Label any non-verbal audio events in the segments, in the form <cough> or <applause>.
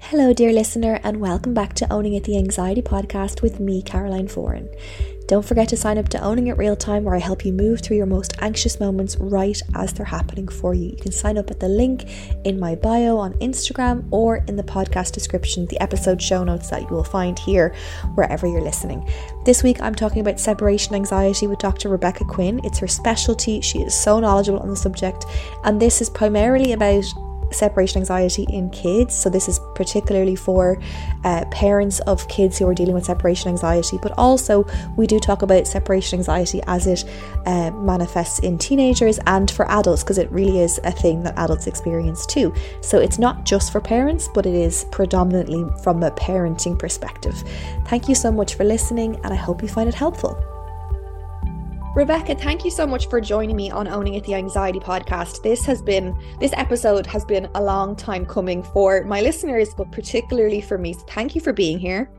Hello, dear listener, and welcome back to Owning It the Anxiety podcast with me, Caroline Foran. Don't forget to sign up to Owning It Real Time, where I help you move through your most anxious moments right as they're happening for you. You can sign up at the link in my bio on Instagram or in the podcast description, the episode show notes that you will find here wherever you're listening. This week, I'm talking about separation anxiety with Dr. Rebecca Quinn. It's her specialty. She is so knowledgeable on the subject, and this is primarily about separation anxiety in kids. So, this is particularly for uh, parents of kids who are dealing with separation anxiety, but also we do talk about separation anxiety as it uh, manifests in teenagers and for adults because it really is a thing that adults experience too. So, it's not just for parents, but it is predominantly from a parenting perspective. Thank you so much for listening, and I hope you find it helpful. Rebecca, thank you so much for joining me on Owning It the Anxiety podcast. This has been this episode has been a long time coming for my listeners, but particularly for me. So thank you for being here.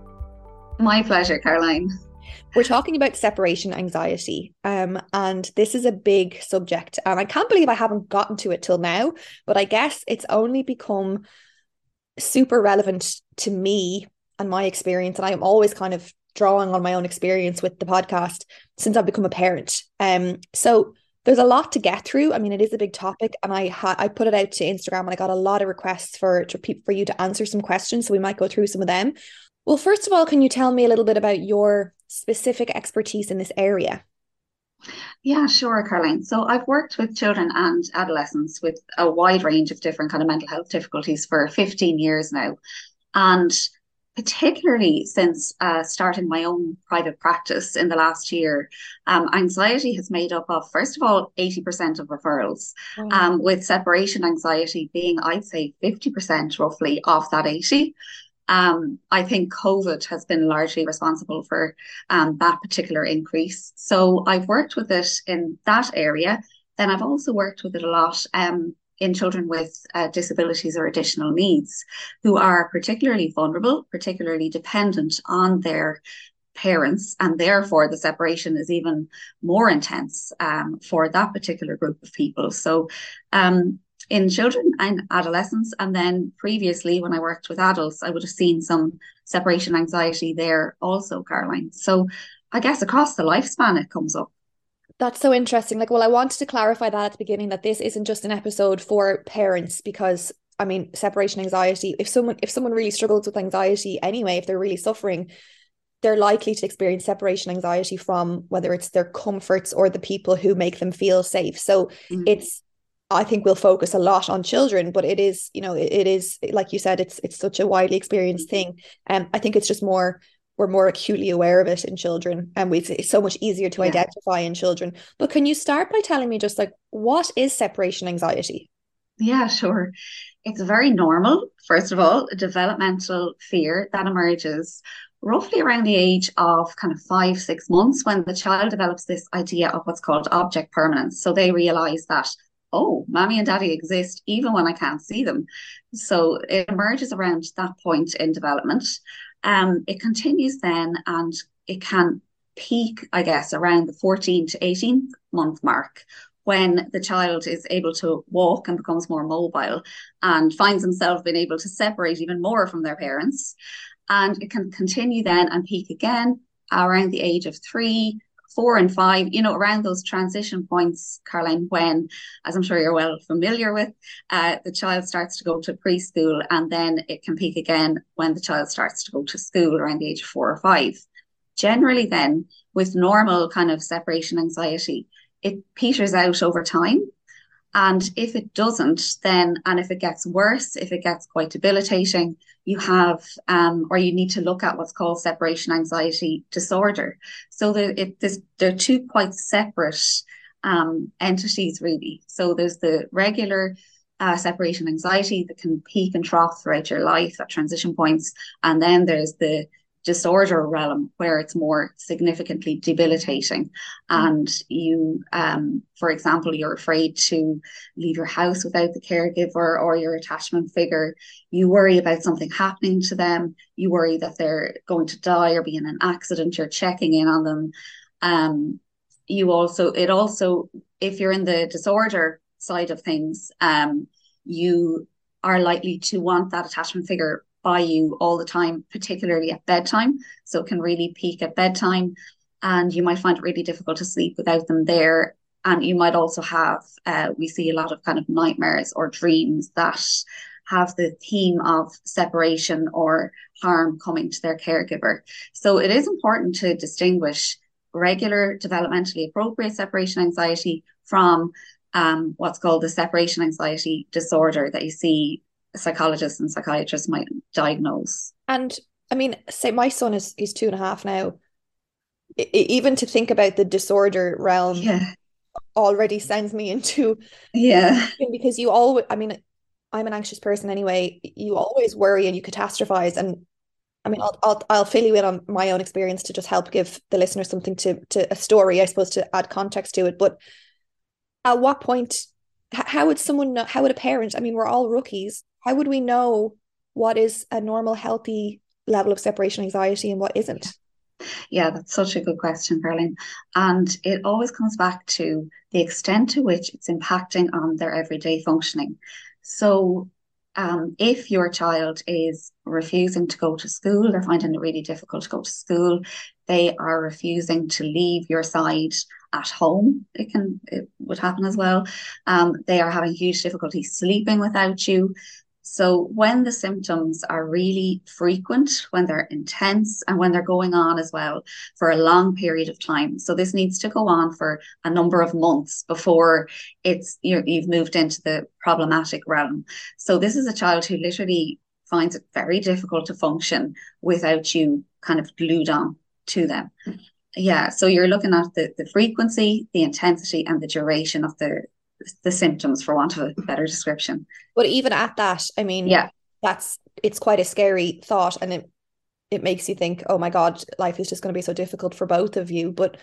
My pleasure, Caroline. We're talking about separation anxiety, um, and this is a big subject, and I can't believe I haven't gotten to it till now. But I guess it's only become super relevant to me and my experience, and I'm always kind of drawing on my own experience with the podcast since I've become a parent. Um, so there's a lot to get through. I mean, it is a big topic, and I had I put it out to Instagram, and I got a lot of requests for to, for you to answer some questions. So we might go through some of them. Well, first of all, can you tell me a little bit about your specific expertise in this area? Yeah, sure, Caroline. So I've worked with children and adolescents with a wide range of different kind of mental health difficulties for 15 years now. And particularly since uh, starting my own private practice in the last year, um, anxiety has made up of, first of all, 80% of referrals, mm. um, with separation anxiety being, I'd say, 50% roughly of that 80. Um, I think COVID has been largely responsible for um, that particular increase. So I've worked with it in that area. Then I've also worked with it a lot um, in children with uh, disabilities or additional needs who are particularly vulnerable, particularly dependent on their parents, and therefore the separation is even more intense um, for that particular group of people. So, um, in children and adolescents, and then previously when I worked with adults, I would have seen some separation anxiety there also, Caroline. So, I guess across the lifespan, it comes up. That's so interesting. Like, well, I wanted to clarify that at the beginning that this isn't just an episode for parents because I mean, separation anxiety, if someone if someone really struggles with anxiety anyway, if they're really suffering, they're likely to experience separation anxiety from whether it's their comforts or the people who make them feel safe. So mm-hmm. it's I think we'll focus a lot on children, but it is, you know, it, it is like you said, it's it's such a widely experienced thing. And um, I think it's just more we're more acutely aware of it in children and we it's so much easier to yeah. identify in children but can you start by telling me just like what is separation anxiety yeah sure it's very normal first of all a developmental fear that emerges roughly around the age of kind of five six months when the child develops this idea of what's called object permanence so they realize that oh, mommy and daddy exist even when I can't see them. So it emerges around that point in development. Um, it continues then and it can peak, I guess, around the 14 to 18 month mark when the child is able to walk and becomes more mobile and finds themselves being able to separate even more from their parents. And it can continue then and peak again around the age of three, four and five, you know, around those transition points, Caroline, when, as I'm sure you're well familiar with, uh, the child starts to go to preschool and then it can peak again when the child starts to go to school around the age of four or five. Generally, then, with normal kind of separation anxiety, it peters out over time. And if it doesn't, then, and if it gets worse, if it gets quite debilitating, you have, um, or you need to look at what's called separation anxiety disorder. So there, it, this, they're two quite separate um, entities, really. So there's the regular uh, separation anxiety that can peak and trough throughout your life at transition points. And then there's the disorder realm where it's more significantly debilitating. And you um, for example you're afraid to leave your house without the caregiver or your attachment figure. You worry about something happening to them. You worry that they're going to die or be in an accident. You're checking in on them. Um, you also it also if you're in the disorder side of things um, you are likely to want that attachment figure by you all the time, particularly at bedtime. So it can really peak at bedtime. And you might find it really difficult to sleep without them there. And you might also have, uh, we see a lot of kind of nightmares or dreams that have the theme of separation or harm coming to their caregiver. So it is important to distinguish regular developmentally appropriate separation anxiety from um, what's called the separation anxiety disorder that you see psychologists and psychiatrists might diagnose. And I mean, say my son is he's two and a half now. I, even to think about the disorder realm yeah. already sends me into yeah because you always I mean I'm an anxious person anyway. You always worry and you catastrophize and I mean, I'll, I'll I'll fill you in on my own experience to just help give the listener something to to a story, I suppose, to add context to it. But at what point, how would someone know? How would a parent? I mean, we're all rookies how would we know what is a normal, healthy level of separation anxiety and what isn't? Yeah, that's such a good question, Caroline. And it always comes back to the extent to which it's impacting on their everyday functioning. So, um, if your child is refusing to go to school, they're finding it really difficult to go to school, they are refusing to leave your side at home, it can it would happen as well. Um, they are having huge difficulty sleeping without you. So when the symptoms are really frequent, when they're intense, and when they're going on as well for a long period of time, so this needs to go on for a number of months before it's you you've moved into the problematic realm. So this is a child who literally finds it very difficult to function without you kind of glued on to them. Mm. Yeah, so you're looking at the the frequency, the intensity, and the duration of the the symptoms for want of a better description. But even at that i mean yeah. that's it's quite a scary thought and it it makes you think oh my god life is just going to be so difficult for both of you. But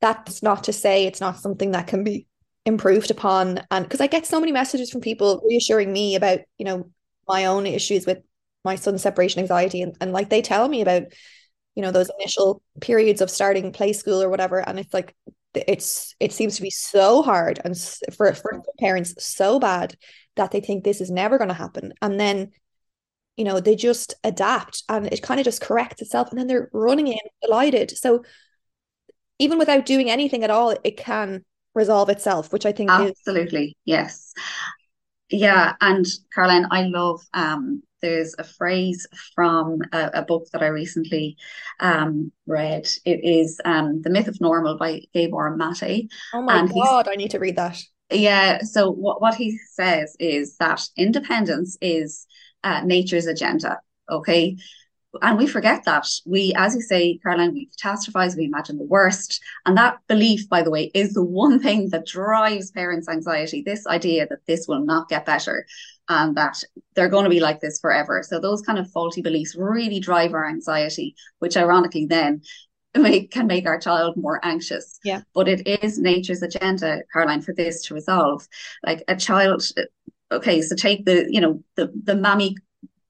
that's not to say it's not something that can be improved upon. And because i get so many messages from people reassuring me about you know my own issues with my son's separation anxiety. And, and like they tell me about you know those initial periods of starting play school or whatever. And it's like it's it seems to be so hard and for for parents so bad that they think this is never going to happen. And then you know they just adapt and it kind of just corrects itself and then they're running in delighted. So even without doing anything at all it can resolve itself which i think absolutely. Is- yes. Yeah. And caroline i love um there's a phrase from a, a book that I recently um, read. It is um, The Myth of Normal by Gabor Mate. Oh my and God, I need to read that. Yeah. So what, what he says is that independence is uh, nature's agenda. Okay and we forget that we as you say caroline we catastrophize we imagine the worst and that belief by the way is the one thing that drives parents anxiety this idea that this will not get better and that they're going to be like this forever so those kind of faulty beliefs really drive our anxiety which ironically then make can make our child more anxious. Yeah. But it is nature's agenda, Caroline, for this to resolve. Like a child, okay, so take the, you know, the the mammy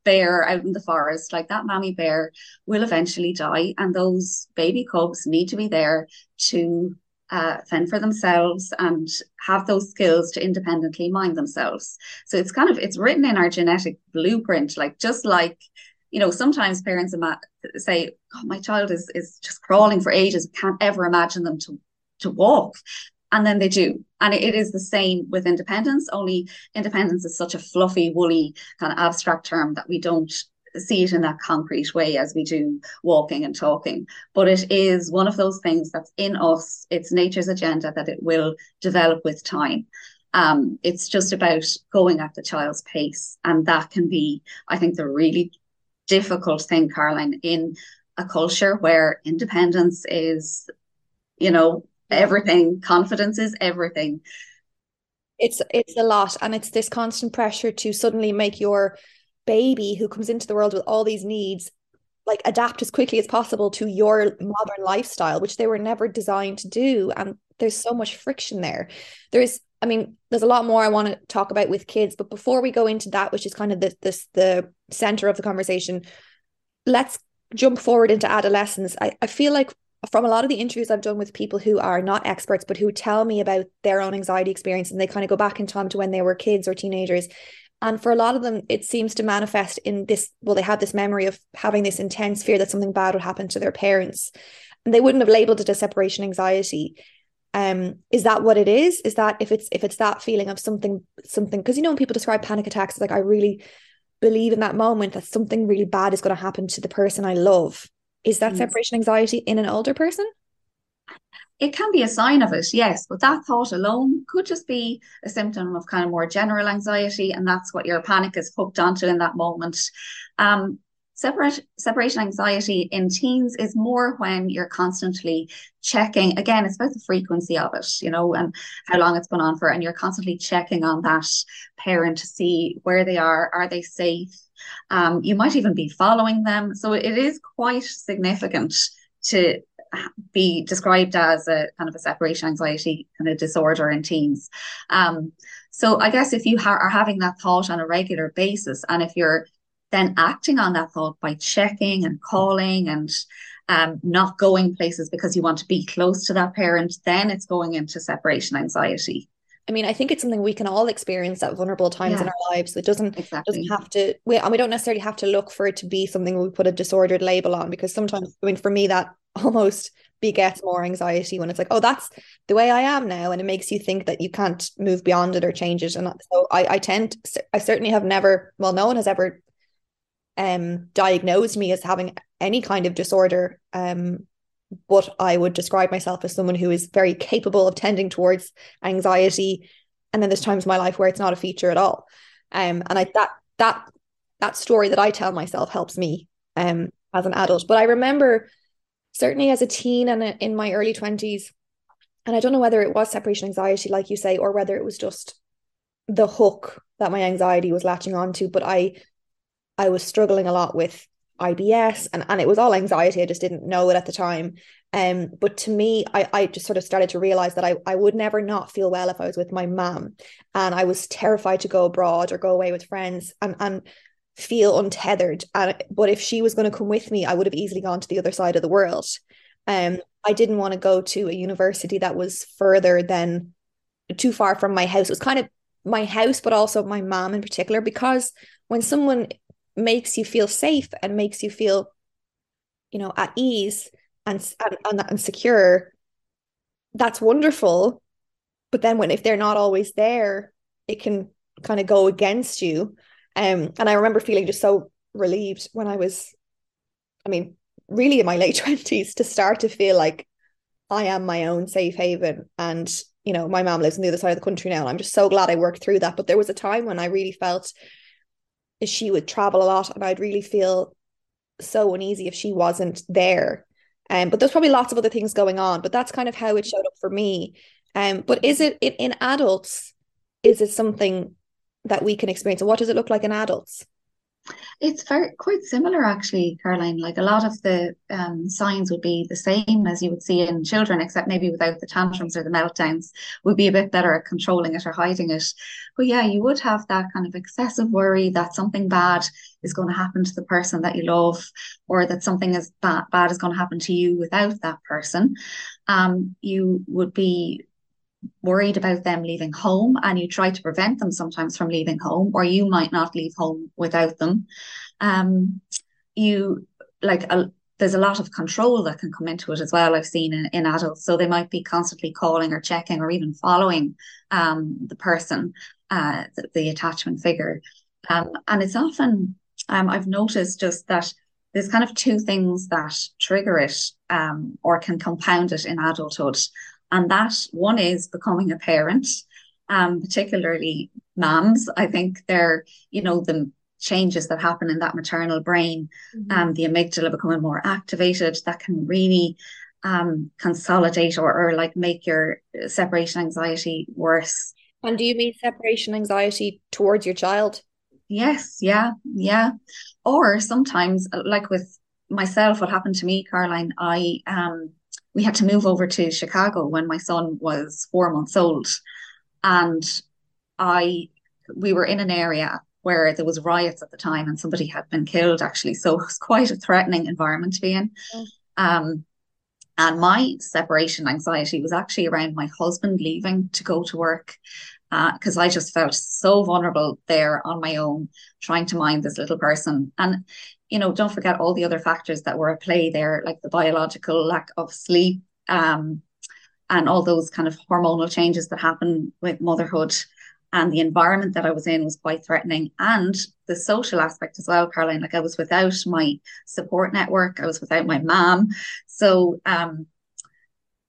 bear out in the forest, like that mammy bear will eventually die, and those baby cubs need to be there to uh, fend for themselves and have those skills to independently mind themselves. So it's kind of it's written in our genetic blueprint, like just like you know, sometimes parents say, oh, my child is is just crawling for ages, can't ever imagine them to to walk. And then they do. And it, is the same with independence, only independence is such a fluffy, woolly, kind of abstract term that we don't see it in that concrete way as we do walking and talking. But it is one of those things that's in us. It's nature's agenda that it will develop with time. Um, it's just about going at the child's pace. And that can be, I think, the really difficult thing, Caroline, in a culture where independence is, you know, everything, confidence is everything. It's it's a lot, and it's this constant pressure to suddenly make your baby who comes into the world with all these needs like adapt as quickly as possible to your modern lifestyle, which they were never designed to do. And there's so much friction there. There's I mean, there's a lot more I want to talk about with kids, but before we go into that, which is kind of the this the center of the conversation, let's jump forward into adolescence. I, I feel like from a lot of the interviews I've done with people who are not experts, but who tell me about their own anxiety experience and they kind of go back in time to when they were kids or teenagers. And for a lot of them, it seems to manifest in this well, they have this memory of having this intense fear that something bad would happen to their parents. And they wouldn't have labeled it as separation anxiety. Um, is that what it is? Is that if it's if it's that feeling of something, something because you know when people describe panic attacks, it's like I really believe in that moment that something really bad is going to happen to the person I love. Is that separation anxiety in an older person? It can be a sign of it, yes, but that thought alone could just be a symptom of kind of more general anxiety, and that's what your panic is hooked onto in that moment. Um, Separate, separation anxiety in teens is more when you're constantly checking. Again, it's about the frequency of it, you know, and how long it's been on for, and you're constantly checking on that parent to see where they are. Are they safe? Um, you might even be following them. So it is quite significant to be described as a kind of a separation anxiety kind of disorder in teens. Um, so I guess if you ha- are having that thought on a regular basis, and if you're then acting on that thought by checking and calling and um, not going places because you want to be close to that parent, then it's going into separation anxiety. I mean, I think it's something we can all experience at vulnerable times yeah. in our lives. It doesn't exactly. doesn't have to we and we don't necessarily have to look for it to be something we put a disordered label on because sometimes I mean for me that <laughs> almost begets more anxiety when it's like, oh, that's the way I am now. And it makes you think that you can't move beyond it or change it. And so I, I tend I certainly have never, well, no one has ever um, diagnosed me as having any kind of disorder. Um, but I would describe myself as someone who is very capable of tending towards anxiety. And then there's times in my life where it's not a feature at all. Um, and I that that that story that I tell myself helps me um as an adult. But I remember certainly as a teen and in my early 20s, and I don't know whether it was separation anxiety, like you say, or whether it was just the hook that my anxiety was latching onto. But I I was struggling a lot with IBS and, and it was all anxiety. I just didn't know it at the time. Um, but to me, I, I just sort of started to realize that I, I would never not feel well if I was with my mom. And I was terrified to go abroad or go away with friends and, and feel untethered. And but if she was going to come with me, I would have easily gone to the other side of the world. Um, I didn't want to go to a university that was further than too far from my house. It was kind of my house, but also my mom in particular, because when someone makes you feel safe and makes you feel you know at ease and and, and secure that's wonderful. But then when if they're not always there it can kind of go against you. Um and i remember feeling just so relieved when i was i mean really in my late <laughs> 20s to start to feel like i am my own safe haven. And you know my mom lives on the other side of the country now and i'm just so glad i worked through that. But there was a time when i really felt she would travel a lot and I'd really feel so uneasy if she wasn't there. Um, but there's probably lots of other things going on, but that's kind of how it showed up for me. Um, but is it in, in adults, is it something that we can experience? And what does it look like in adults? It's very quite similar actually, Caroline. Like a lot of the um, signs would be the same as you would see in children, except maybe without the tantrums or the meltdowns, would be a bit better at controlling it or hiding it. But yeah, you would have that kind of excessive worry that something bad is going to happen to the person that you love, or that something is bad, bad is going to happen to you without that person. Um, you would be worried about them leaving home and you try to prevent them sometimes from leaving home or you might not leave home without them. Um you like a, there's a lot of control that can come into it as well i've seen in, in adults. So they might be constantly calling or checking or even following um the person uh the, the attachment figure. Um and it's often um i've noticed just that there's kind of two things that trigger it um or can compound it in adulthood and that one is becoming a parent, um, particularly moms. I think they're, you know, the changes that happen in that maternal brain, mm-hmm. um, the amygdala becoming more activated, that can really um, consolidate or, or like make your separation anxiety worse. And do you mean separation anxiety towards your child? Yes, yeah, yeah. Or sometimes, like with myself, what happened to me, Caroline, I um we had to move over to Chicago when my son was four months old. And I we were in an area where there was riots at the time and somebody had been killed actually. So it was quite a threatening environment to be in. Mm. Um, and my separation anxiety was actually around my husband leaving to go to work because uh, I just felt so vulnerable there on my own, trying to mind this little person. And you know, don't forget all the other factors that were at play there, like the biological lack of sleep, um, and all those kind of hormonal changes that happen with motherhood. And the environment that I was in was quite threatening. And the social aspect as well, Caroline. Like I was without my support network, I was without my mom. So um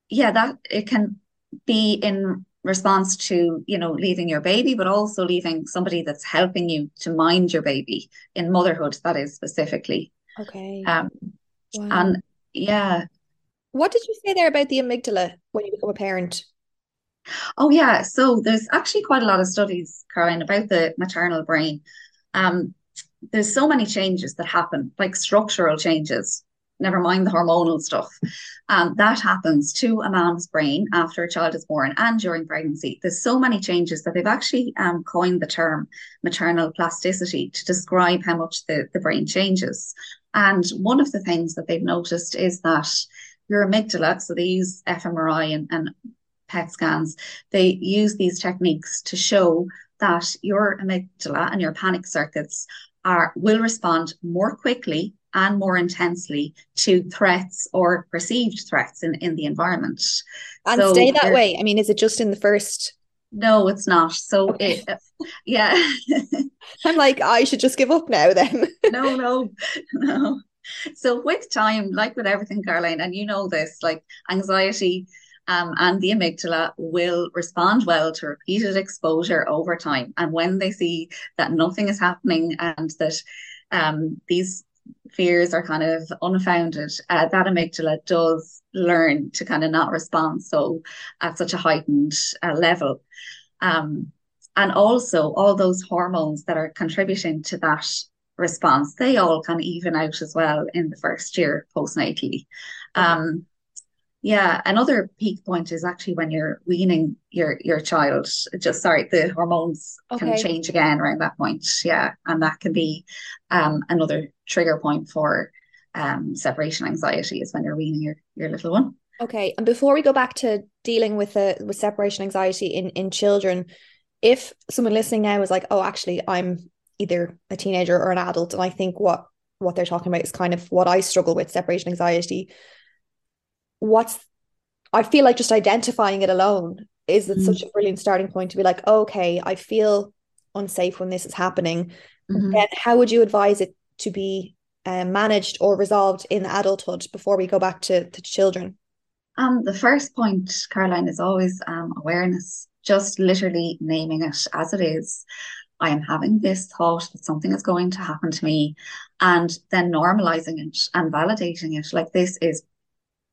yeah, that it can be in response to you know leaving your baby but also leaving somebody that's helping you to mind your baby in motherhood that is specifically. Okay. Um wow. and yeah. What did you say there about the amygdala when you become a parent? Oh yeah. So there's actually quite a lot of studies Caroline about the maternal brain. Um there's so many changes that happen like structural changes never mind the hormonal stuff. Um, that happens to a mom's brain after a child is born and during pregnancy. There's so many changes that they've actually um, coined the term maternal plasticity to describe how much the, the brain changes. And one of the things that they've noticed is that your amygdala, so they use fMRI and, and PET scans, they use these techniques to show that your amygdala and your panic circuits are will respond more quickly and more intensely to threats or perceived threats in, in the environment. And so stay that way. I mean, is it just in the first? No, it's not. So okay. it, <laughs> yeah. <laughs> I'm like, I should just give up now then. <laughs> no, no, no. So with time, like with everything, Caroline, and you know this, like anxiety um, and the amygdala will respond well to repeated exposure over time. And when they see that nothing is happening and that um, these fears are kind of unfounded, uh, that amygdala does learn to kind of not respond so at such a heightened uh, level. Um, and also all those hormones that are contributing to that response, they all kind of even out as well in the first year postnatally. Um, yeah, another peak point is actually when you're weaning your your child. Just sorry, the hormones okay. can change again around that point. Yeah, and that can be um, another trigger point for um, separation anxiety is when you're weaning your your little one. Okay, and before we go back to dealing with the with separation anxiety in in children, if someone listening now is like, oh, actually, I'm either a teenager or an adult, and I think what what they're talking about is kind of what I struggle with separation anxiety what's I feel like just identifying it alone is mm-hmm. such a brilliant starting point to be like, okay, I feel unsafe when this is happening. Mm-hmm. Then how would you advise it to be um, managed or resolved in adulthood before we go back to, to children? Um, the first point, Caroline, is always um, awareness, just literally naming it as it is. I am having this thought that something is going to happen to me, and then normalizing it and validating it. Like, this is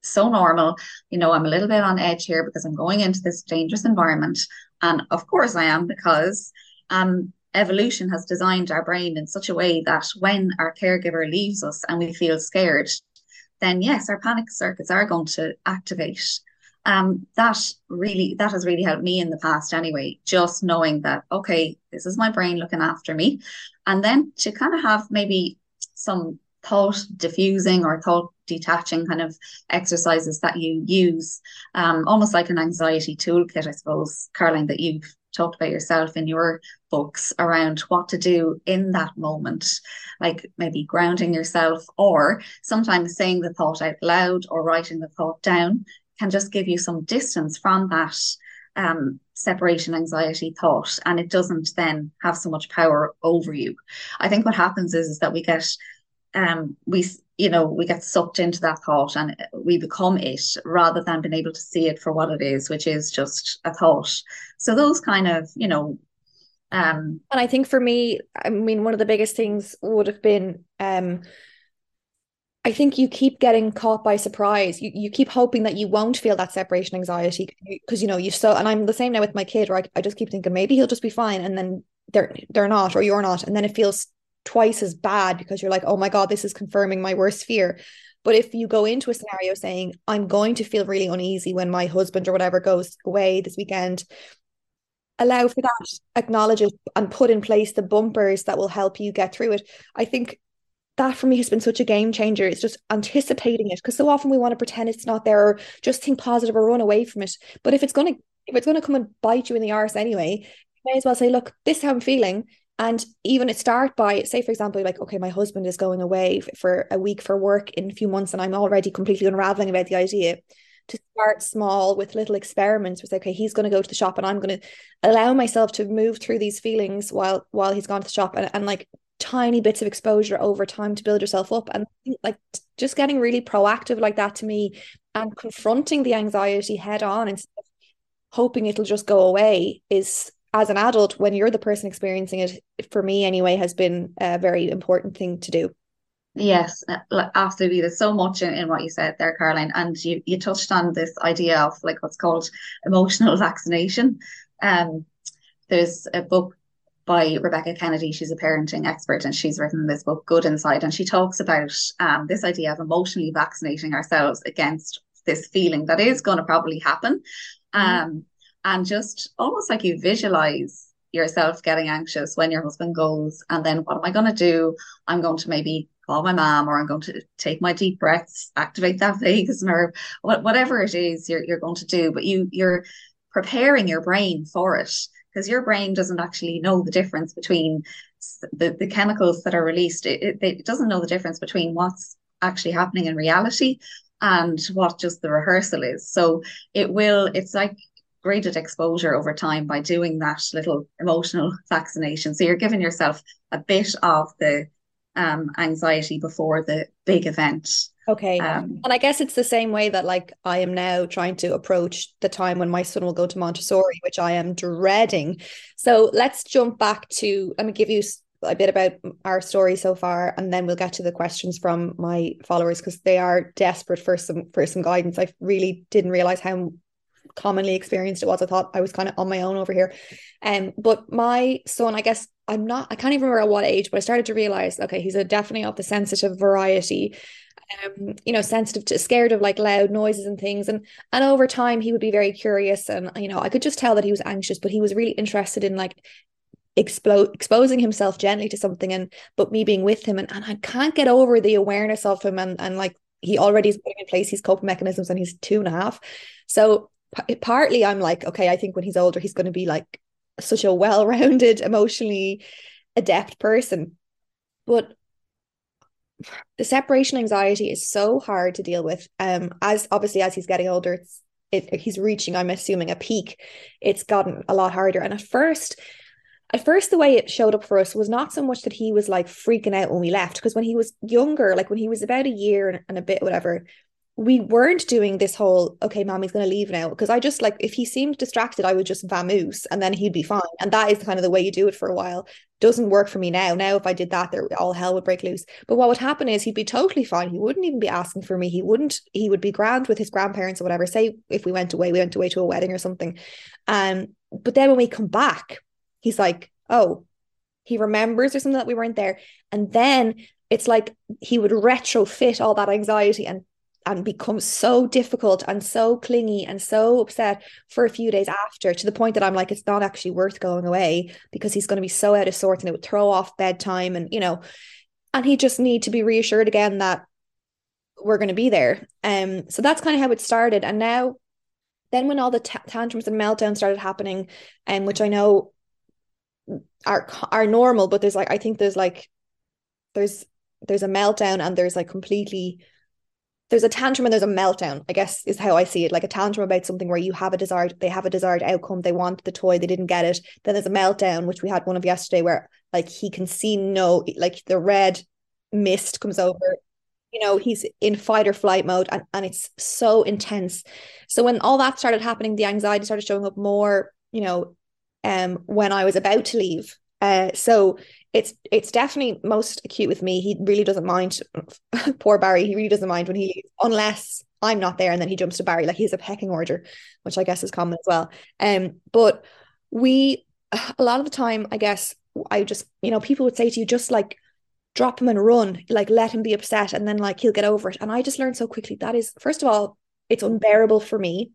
so normal. You know, I'm a little bit on edge here because I'm going into this dangerous environment. And of course I am because um evolution has designed our brain in such a way that when our caregiver leaves us and we feel scared, then yes, our panic circuits are going to activate. Um, that really that has really helped me in the past anyway, just knowing that okay, this is my brain looking after me. And then to kind of have maybe some thought diffusing or thought detaching kind of exercises that you use, um, almost like an anxiety toolkit, I suppose, Caroline, that you've talked about yourself in your books around what to do in that moment, like maybe grounding yourself, or sometimes saying the thought out loud or writing the thought down can just give you some distance from that um, separation anxiety thought, and it doesn't then have so much power over you. I think what happens is, is that we get um, we you know we get sucked into that thought and we become it rather than being able to see it for what it is which is just a thought so those kind of you know um and i think for me i mean one of the biggest things would have been um I think you keep getting caught by surprise. You you keep hoping that you won't feel that separation anxiety because you know you so and I'm the same now with my kid. Right, I just keep thinking maybe he'll just be fine, and then they're they're not, or you're not, and then it feels twice as bad because you're like, oh my God, this is confirming my worst fear. But if you go into a scenario saying, I'm going to feel really uneasy when my husband or whatever goes away this weekend, allow for that, acknowledge it, and put in place the bumpers that will help you get through it. I think that for me has been such a game changer. It's just anticipating it because so often we want to pretend it's not there or just think positive or run away from it. But if it's gonna if it's gonna come and bite you in the arse anyway, you may as well say, look, this is how I'm feeling. And even it start by, say, for example, like, okay, my husband is going away for a week for work in a few months, and I'm already completely unraveling about the idea. To start small with little experiments, was okay, he's going to go to the shop, and I'm going to allow myself to move through these feelings while while he's gone to the shop, and, and like tiny bits of exposure over time to build yourself up, and like just getting really proactive like that to me, and confronting the anxiety head on instead of hoping it'll just go away is as an adult when you're the person experiencing it for me anyway has been a very important thing to do yes uh, absolutely there's so much in, in what you said there caroline and you, you touched on this idea of like what's called emotional <laughs> vaccination um there's a book by Rebecca Kennedy. She's a parenting expert and she's written this book, Good Inside. And she talks about um, this idea of emotionally vaccinating ourselves against this feeling that is going to probably happen. Mm-hmm. Um, and just almost like you visualize yourself getting anxious when your husband goes and then what am i going to do? I'm going to maybe call my mom or i'm going to take my deep breaths activate that <laughs> vagus nerve whatever it is you're, you're going to do but you you're preparing your brain for it because your brain doesn't actually know the difference between the, the chemicals that are released. It, it, it doesn't know the difference between what's actually happening in reality and what just the rehearsal is. So it will it's like graded exposure over time by doing that little emotional <laughs> vaccination. So you're giving yourself a bit of the um, anxiety before the big event. Okay. Um, and I guess it's the same way that like I am now trying to approach the time when my son will go to Montessori, which I am dreading. So let's jump back to let me give you a bit about our story so far and then we'll get to the questions from my followers because they are desperate for some for some guidance. I really didn't realize how commonly experienced it was. I thought I was kind of on my own over here. Um, but my son, I guess I'm not, I can't even remember at what age, but I started to realize, okay, he's a definitely of the sensitive variety. Um, you know, sensitive to scared of like loud noises and things. And and over time he would be very curious. And you know, I could just tell that he was anxious, but he was really interested in like explode exposing himself gently to something and but me being with him and, and I can't get over the awareness of him and and like he already is putting in place his coping mechanisms and he's two and a half. So partly I'm like, okay, I think when he's older, he's going to be like such a well-rounded, <laughs> emotionally adept person. But the separation anxiety is so hard to deal with. Um, as obviously as he's getting older, it's it, he's reaching, I'm assuming, a peak. It's gotten a lot harder. And at first, at first the way it showed up for us was not so much that he was like freaking out when we left because when he was younger like when he was about a year and a bit whatever we weren't doing this whole okay mommy's going to leave now because i just like if he seemed distracted i would just vamoose and then he'd be fine. And that is kind of the way you do it for a while. Doesn't work for me now. Now if i did that there all hell would break loose. But what would happen is he'd be totally fine. He wouldn't even be asking for me. He wouldn't he would be grand with his grandparents or whatever. Say if we went away we went away to a wedding or something. Um but then when we come back he's like oh he remembers or something that we weren't there. And then it's like he would retrofit all that anxiety and and become so difficult and so clingy and so upset for a few days after to the point that I'm like, it's not actually worth going away because he's going to be so out of sorts and it would throw off bedtime and you know, and he just need to be reassured again that we're going to be there. Um, so that's kind of how it started. And now, then when all the t- tantrums and meltdowns started happening, um, which I know are are normal, but there's like I think there's like there's there's a meltdown and there's like completely there's a tantrum and there's a meltdown i guess is how i see it. Like a tantrum about something where you have a desired they have a desired outcome they want the toy they didn't get it. Then there's a meltdown which we had one of yesterday where like he can see no like the red mist comes over. You know he's in fight or flight mode and, and it's so intense. So when all that started happening the anxiety started showing up more you know um when i was about to leave. Uh so it's it's definitely most acute with me. He really doesn't mind. <laughs> Poor Barry, he really doesn't mind when he unless I'm not there, and then he jumps to Barry like he's a pecking order, which I guess is common as well. Um, but we a lot of the time, I guess I just you know people would say to you just like drop him and run, like let him be upset, and then like he'll get over it. And I just learned so quickly that is first of all, it's unbearable for me.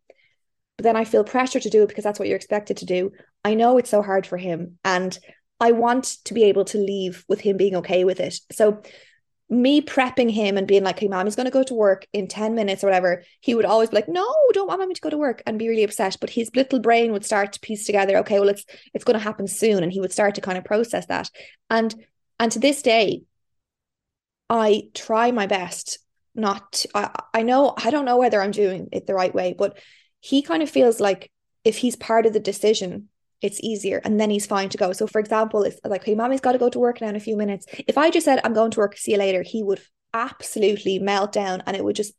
But then I feel pressure to do it because that's what you're expected to do. I know it's so hard for him, and I want to be able to leave with him being okay with it. So me prepping him and being like, hey, mom, he's going to go to work in 10 minutes or whatever, he would always be like, no, don't want me to go to work and be really upset. But his little brain would start to piece together, okay, well, it's it's going to happen soon. And he would start to kind of process that. And and to this day, I try my best not to, I, I know I don't know whether I'm doing it the right way, but he kind of feels like if he's part of the decision, it's easier and then he's fine to go. So for example, if like, hey, mommy's got to go to work now in a few minutes. If I just said I'm going to work, see you later, he would absolutely melt down and it would just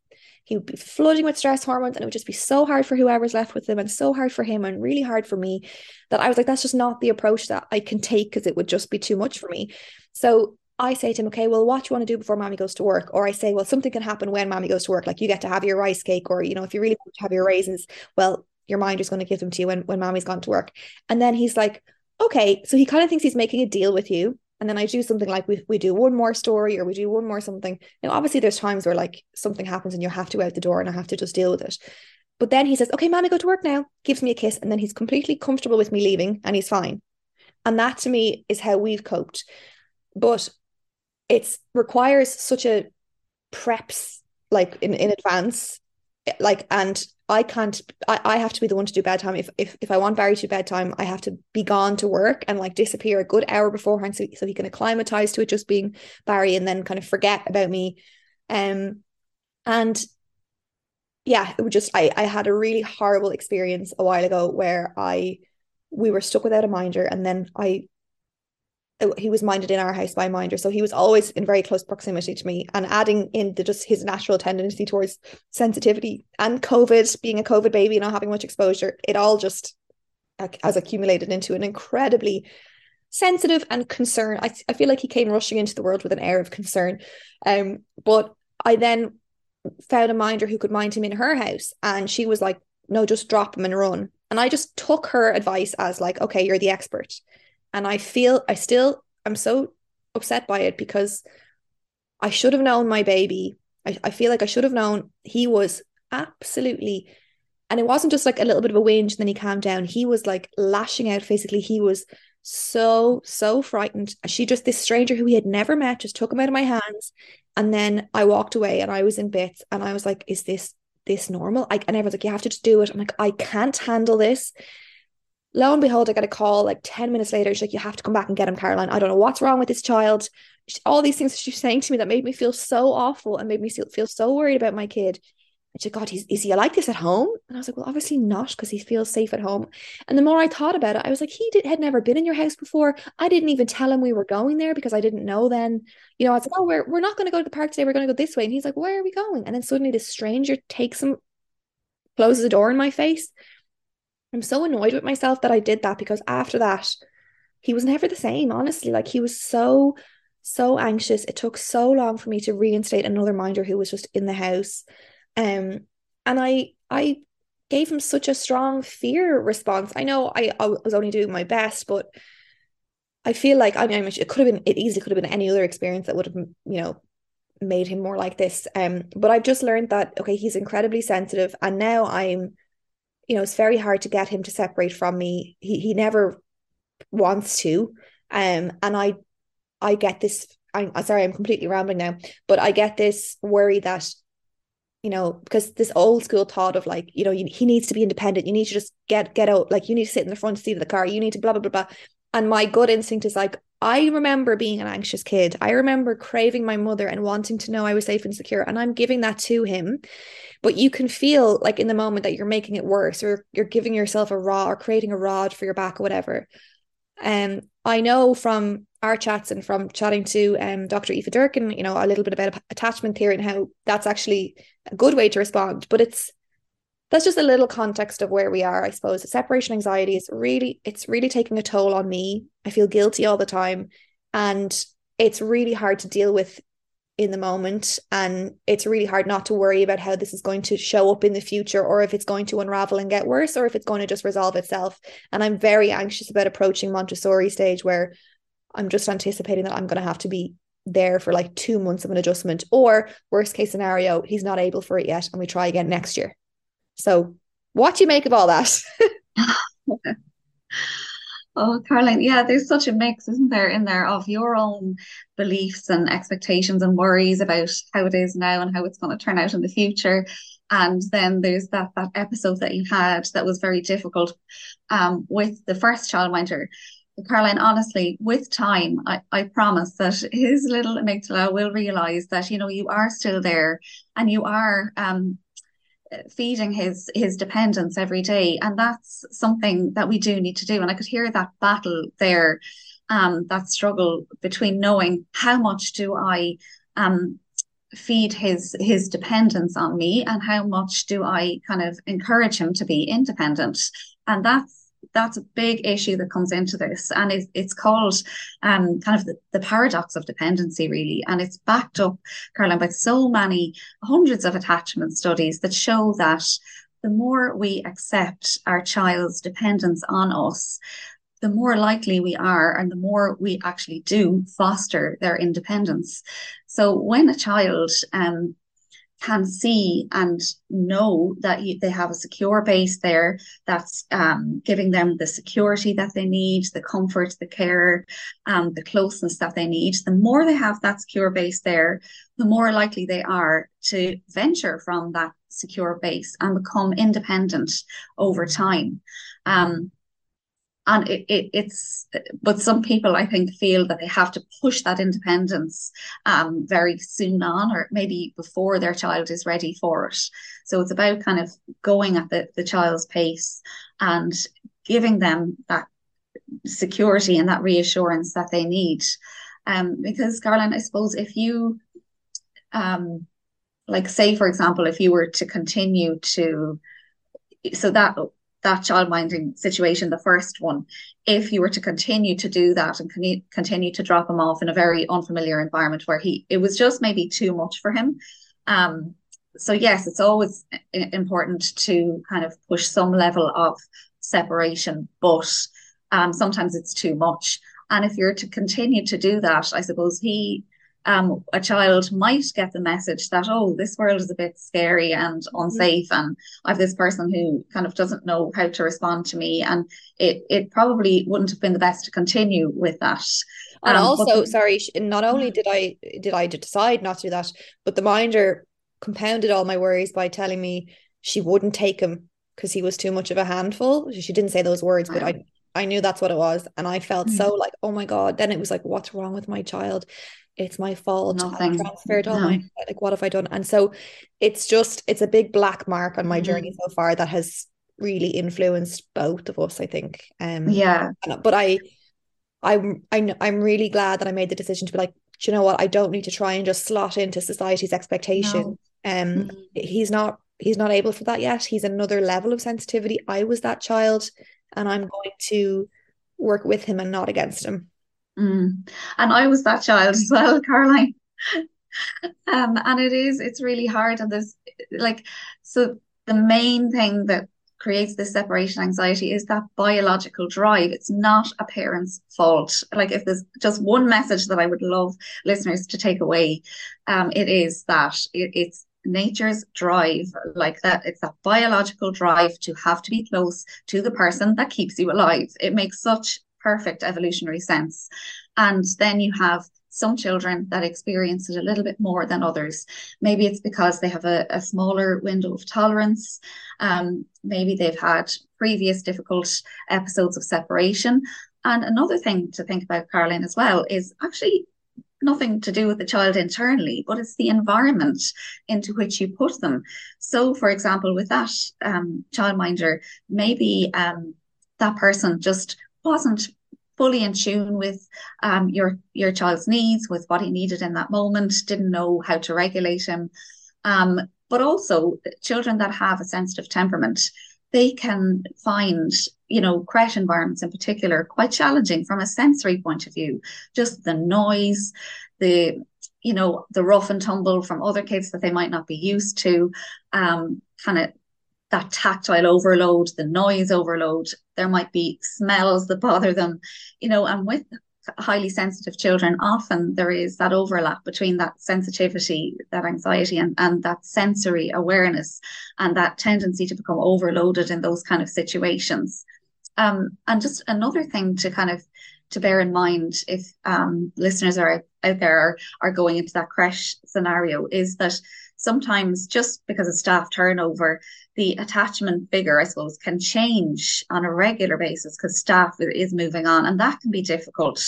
he would be flooding with stress hormones and it would just be so hard for whoever's left with him and so hard for him and really hard for me that I was like, that's just not the approach that I can take because it would just be too much for me. So I say to him, okay, well, what do you want to do before mommy goes to work? Or I say, well, something can happen when mommy goes to work. Like you get to have your rice cake, or, you know, if you really want to have your raisins, well, your mind is going to give them to you when, when mommy's gone to work. And then he's like, okay. So he kind of thinks he's making a deal with you. And then I do something like we, we do one more story or we do one more something. Now, obviously, there's times where like something happens and you have to go out the door and I have to just deal with it. But then he says, okay, mommy, go to work now, gives me a kiss. And then he's completely comfortable with me leaving and he's fine. And that to me is how we've coped. But it requires such a preps like in, in advance like and I can't I, I have to be the one to do bedtime. If if if I want Barry to bedtime, I have to be gone to work and like disappear a good hour beforehand so, so he can acclimatize to it just being Barry and then kind of forget about me. Um and yeah, it was just I I had a really horrible experience a while ago where I we were stuck without a minder and then I he was minded in our house by minder. So he was always in very close proximity to me and adding in the just his natural tendency towards sensitivity and covid being a covid baby and not having much exposure it all just has accumulated into an incredibly sensitive and concerned I, I feel like he came rushing into the world with an air of concern. Um but i then found a minder who could mind him in her house and she was like no just drop him and run. And i just took her advice as like okay you're the expert and I feel I still I'm so upset by it because I should have known my baby. I, I feel like I should have known he was absolutely and it wasn't just like a little bit of a whinge and then he calmed down. He was like lashing out physically. He was so, so frightened. She just, this stranger who he had never met, just took him out of my hands. And then I walked away and I was in bits and I was like, is this this normal? I, and everyone's like, you have to just do it. I'm like, I can't handle this lo and behold, I got a call like 10 minutes later. She's like, You have to come back and get him, Caroline. I don't know what's wrong with this child. All these things she's saying to me that made me feel so awful and made me feel so worried about my kid. And she said, God, he's, is he like this at home? And I was like, Well, obviously not, because he feels safe at home. And the more I thought about it, I was like, He did, had never been in your house before. I didn't even tell him we were going there because I didn't know then. You know, I was like, Oh, we're, we're not going to go to the park today. We're going to go this way. And he's like, Where are we going? And then suddenly this stranger takes him, closes the door in my face. I'm so annoyed with myself that I did that because after that, he was never the same, honestly. Like he was so, so anxious. It took so long for me to reinstate another minder who was just in the house. Um, and I I gave him such a strong fear response. I know I, I was only doing my best, but I feel like I mean it could have been it easily could have been any other experience that would have you know made him more like this. Um, but I've just learned that okay, he's incredibly sensitive, and now I'm, you know, it's very hard to get him to separate from me. He he never wants to, um, and I, I get this. I'm sorry, I'm completely rambling now, but I get this worry that, you know, because this old school thought of like, you know, you, he needs to be independent. You need to just get get out. Like you need to sit in the front seat of the car. You need to blah blah blah blah. And my gut instinct is like, I remember being an anxious kid. I remember craving my mother and wanting to know I was safe and secure. And I'm giving that to him. But you can feel like in the moment that you're making it worse or you're giving yourself a rod or creating a rod for your back or whatever. And um, I know from our chats and from chatting to um, Dr. Eva Durkin, you know, a little bit about attachment theory and how that's actually a good way to respond. But it's that's just a little context of where we are, I suppose. Separation anxiety is really, it's really taking a toll on me. I feel guilty all the time. And it's really hard to deal with in the moment. And it's really hard not to worry about how this is going to show up in the future or if it's going to unravel and get worse or if it's going to just resolve itself. And I'm very anxious about approaching Montessori stage where I'm just anticipating that I'm going to have to be there for like two months of an adjustment or worst case scenario he's not able for it yet and we try again next year so, what do you make of all that? <laughs> Oh, Caroline, yeah, there's such a mix, isn't there, in there of your own beliefs and expectations and worries about how it is now and how it's going to turn out in the future. And then there's that that episode that you had that was very difficult um, with the first childminder. Caroline, honestly, with time, I, I promise that his little amygdala will realize that, you know, you are still there and you are um, feeding his his dependence every day. And that's something that we do need to do. And i could hear that battle there um that struggle between knowing how much do i um feed his his dependence on me and how much do i kind of encourage him to be independent. And that's that's a big issue that comes into this. And it's, it's called um, kind of the, the paradox of dependency really. And it's backed up caroline by so many hundreds of attachment studies that show that the more we accept our child's dependence on us the more likely we are and the more we actually do foster their independence. So when a child um, can see and know that you, they have a secure base there that's um, giving them the security that they need, the comfort, the care, um, the closeness that they need. The more they have that secure base there, the more likely they are to venture from that secure base and become independent over time. Um, and it, it, it's but some people i think feel that they have to push that independence um, very soon on or maybe before their child is ready for it. So it's about kind of going at the, the child's pace and giving them that security and that reassurance that they need. Um, because Caroline, I suppose if you um, like say for example if you were to continue to so that that childminding situation, the first one, if you were to continue to do that and con- continue to drop him off in a very unfamiliar environment where he it was just maybe too much for him. Um, so yes, it's always important to kind of push some level of separation, but um, sometimes it's too much. And if you're to continue to do that, I suppose he um, a child might get the message that, oh, this world is a bit scary and mm-hmm. unsafe, mm-hmm. and I have this person who kind of doesn't know how to respond to me, and it it probably wouldn't have been the best to continue with that. And um, also, but, sorry, not only did I did I decide not to do that, but the minder compounded all my worries by telling me she wouldn't take him because he was too much of a handful. She didn't say those words, but I I knew that's what it was, and I felt mm-hmm. so like, oh my god. Then it was like, what's wrong with my child? It's my fault. Nothing. I transferred all no. my like what have I done? And so it's just it's a big black mark on my mm-hmm. journey so far that has really influenced both of us, I think. Um yeah. But I I'm I I'm really glad that I made the decision to be like, do you know what, I don't need to try and just slot into society's expectation. No. Um mm-hmm. he's not he's not able for that yet. He's another level of sensitivity. I was that child and I'm going to work with him and not against him. Mm. And I was that child <laughs> as well, Caroline. um, and it is, it's really hard. And there's like, so the main thing that creates this separation anxiety is that biological drive. It's not a parent's fault. Like if there's just one message that I would love listeners to take away, um, it is that it, it's nature's drive like that it's that biological drive to have to be close to the person that keeps you alive it makes such perfect evolutionary sense and then you have some children that experience it a little bit more than others. Maybe it's because they have a, a smaller window of tolerance. Um, maybe they've had previous difficult episodes of separation. And another thing to think about, Caroline, as well, is actually nothing to do with the child internally, but it's the environment into which you put them. So, for example, with that um, childminder, maybe um, that person just wasn't fully in tune with um, your your child's needs, with what he needed in that moment, didn't know how to regulate him. Um, but also children that have a sensitive temperament, they can find, you know, creche environments in particular quite challenging from a sensory point of view. Just the noise, the you know the rough and tumble from other kids that they might not be used to um, kind of that tactile overload, the noise overload. There might be smells that bother them, you know, and with highly sensitive children, often there is that overlap between that sensitivity, that anxiety, and, and that sensory awareness and that tendency to become overloaded in those kind of situations. Um, and just another thing to kind of to bear in mind if um, listeners are out there are, are going into that creche scenario is that sometimes just because of staff turnover, the attachment figure, I suppose, can change on a regular basis because staff is moving on, and that can be difficult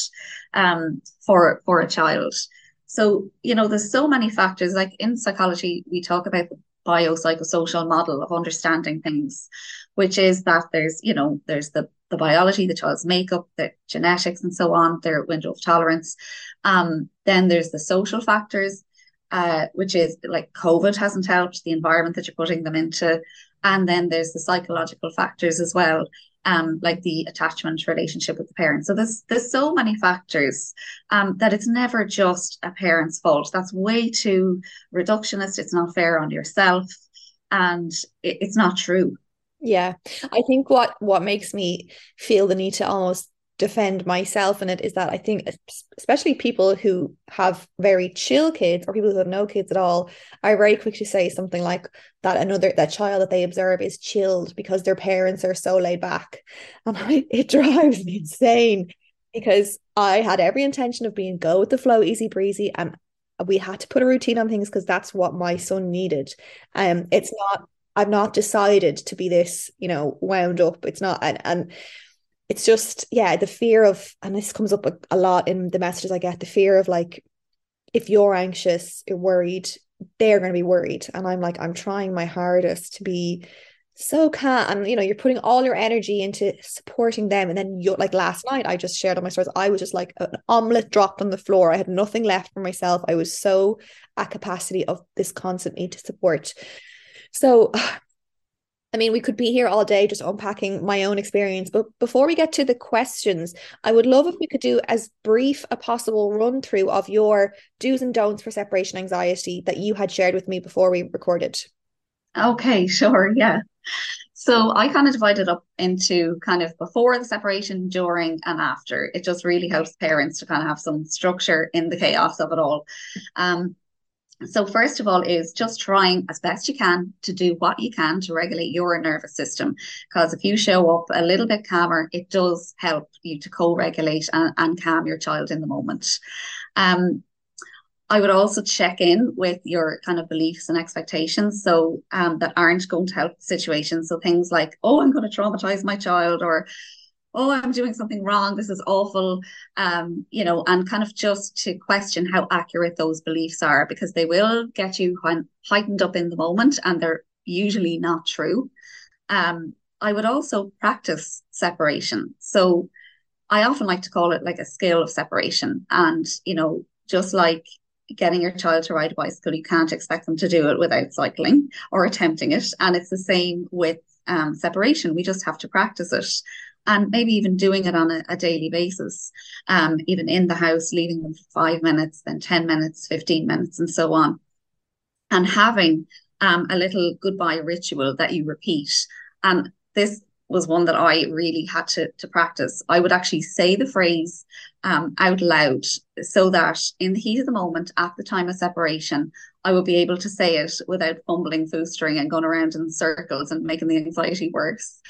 um, for for a child. So you know, there's so many factors. Like in psychology, we talk about the biopsychosocial model of understanding things, which is that there's you know there's the the biology, the child's makeup, the genetics, and so on, their window of tolerance. Um, then there's the social factors uh, which is like COVID hasn't helped, the environment that you're putting them into. And then there's the psychological factors as well, um, like the attachment relationship with the parents. So there's there's so many factors um, that it's never just a parent's fault. That's way too reductionist. It's not fair on yourself, and it, it's not true. Yeah, I think what what makes me feel the need to almost defend myself. In it is that I think especially people who have very chill kids or people who have no kids at all are very quick to say something like that another that child that they observe is chilled because their parents are so laid back. <laughs> And I, it drives me insane because I had every intention of being go with the flow easy breezy and we had to put a routine on things because that's what my son needed. Um it's not I've not decided to be this you know wound up. It's not and and it's just yeah the fear of and this comes up a, a lot in the messages i get the fear of like if you're anxious you're worried they're going to be worried. And i'm like i'm trying my hardest to be so calm. And you know you're putting all your energy into supporting them. And then you like last night i just shared on my stories i was just like an omelette dropped on the floor. I had nothing left for myself. I was so at capacity of this constant need to support. So <sighs> I mean, we could be here all day just unpacking my own experience. But before we get to the questions, I would love if we could do as brief a possible run through of your do's and don'ts for separation anxiety that you had shared with me before we recorded. Okay, <laughs> sure. Yeah. So I kind of divided up into kind of before the separation, during, and after. It just really helps parents to kind of have some structure in the chaos of it all. Um, so first of all is just trying as best you can to do what you can to regulate your nervous system. Because if you show up a little bit calmer, it does help you to co-regulate and, and calm your child in the moment. Um, I would also check in with your kind of beliefs and expectations so um, that aren't going to help the situation. So things like, oh, I'm going to traumatize my child or oh, I'm doing something wrong, this is awful, um, you know, and kind of just to question how accurate those beliefs are because they will get you heightened up in the moment and they're usually not true. Um, I would also practice separation. So I often like to call it like a skill of separation. And, you know, just like getting your child to ride a bicycle, you can't expect them to do it without cycling or attempting it. And it's the same with um, separation. We just have to practice it and maybe even doing it on a, a daily basis, um, even in the house, leaving them for five minutes, then 10 minutes, 15 minutes, and so on. And having um, a little goodbye ritual that you repeat. And this was one that I really had to to practice. I would actually say the phrase um, out loud so that in the heat of the moment, at the time of separation, I would be able to say it without fumbling foostering and going around in circles and making the anxiety worse,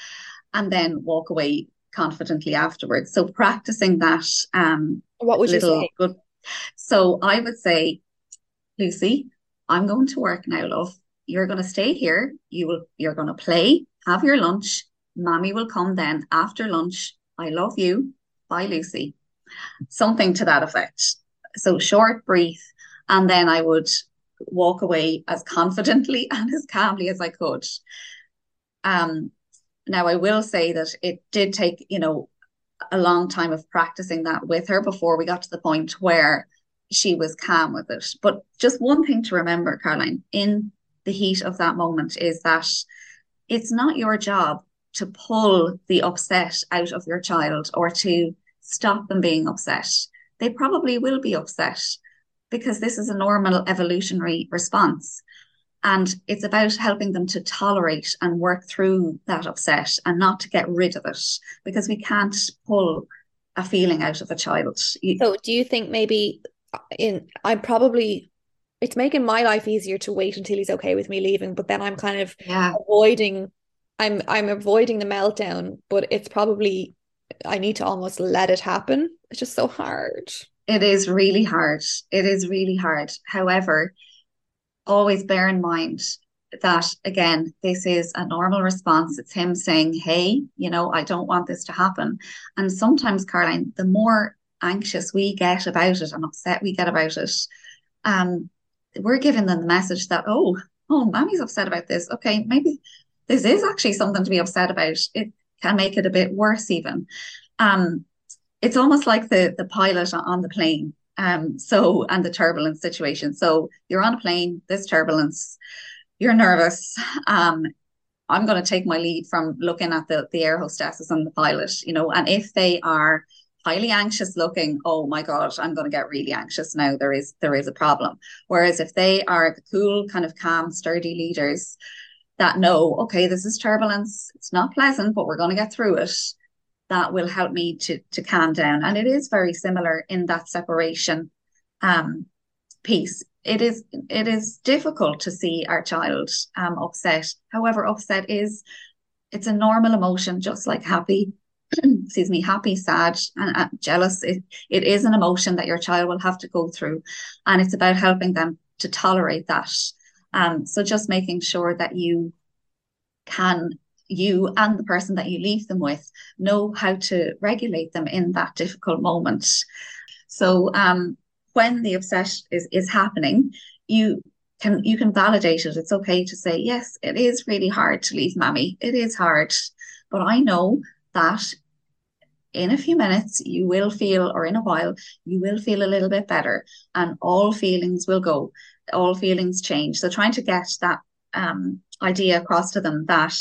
and then walk away confidently afterwards. So practicing that. Um, what would you say? Good, so I would say, Lucy, I'm going to work now, love. You're going to stay here. You will. You're going to play. Have your lunch Mommy will come then after lunch. I love you. Bye, Lucy. Something to that effect. So short, brief, and then I would walk away as confidently <laughs> and as calmly as I could. Um, now I will say that it did take, you know, a long time of practicing that with her before we got to the point where she was calm with it. But just one thing to remember, Caroline, in the heat of that moment is that it's not your job to pull the upset out of your child or to stop them being upset. They probably will be upset because this is a normal evolutionary response. And it's about helping them to tolerate and work through that upset and not to get rid of it because we can't pull a feeling out of a child. So, do you think maybe uh, in I'm probably it's making my life easier to wait until he's okay with me leaving, but then I'm kind of yeah. avoiding I'm I'm avoiding the meltdown, but it's probably I need to almost let it happen. It's just so hard. It is really hard. It is really hard. However, always bear in mind that again, this is a normal response. It's him saying, Hey, you know, I don't want this to happen. And sometimes, Caroline, the more anxious we get about it and upset we get about it, um, we're giving them the message that, oh, oh, mommy's upset about this. Okay, maybe this is actually something to be upset about. It can make it a bit worse, even. Um, it's almost like the the pilot on the plane. Um, so and the turbulence situation. So you're on a plane, this turbulence, you're nervous. Um, I'm going to take my lead from looking at the the air hostesses and the pilot, you know, and if they are highly anxious looking oh my god i'm going to get really anxious now there is there is a problem whereas if they are the cool kind of calm sturdy leaders that know, okay, this is turbulence. It's not pleasant, but we're going to get through it. That will help me to to calm down. And it is very similar in that separation um, piece. It is it is difficult to see our child um, upset. However, upset is it's a normal emotion, just like happy. <clears throat> excuse me, happy, sad, and uh, jealous. It, it is an emotion that your child will have to go through, and it's about helping them to tolerate that um, so just making sure that you can you and the person that you leave them with know how to regulate them in that difficult moment. So um, when the upset is is happening, you can you can validate it. It's okay to say, yes, it is really hard to leave mommy. It is hard. But I know that in a few minutes you will feel or in a while you will feel a little bit better and all feelings will go all feelings change. So trying to get that um, idea across to them that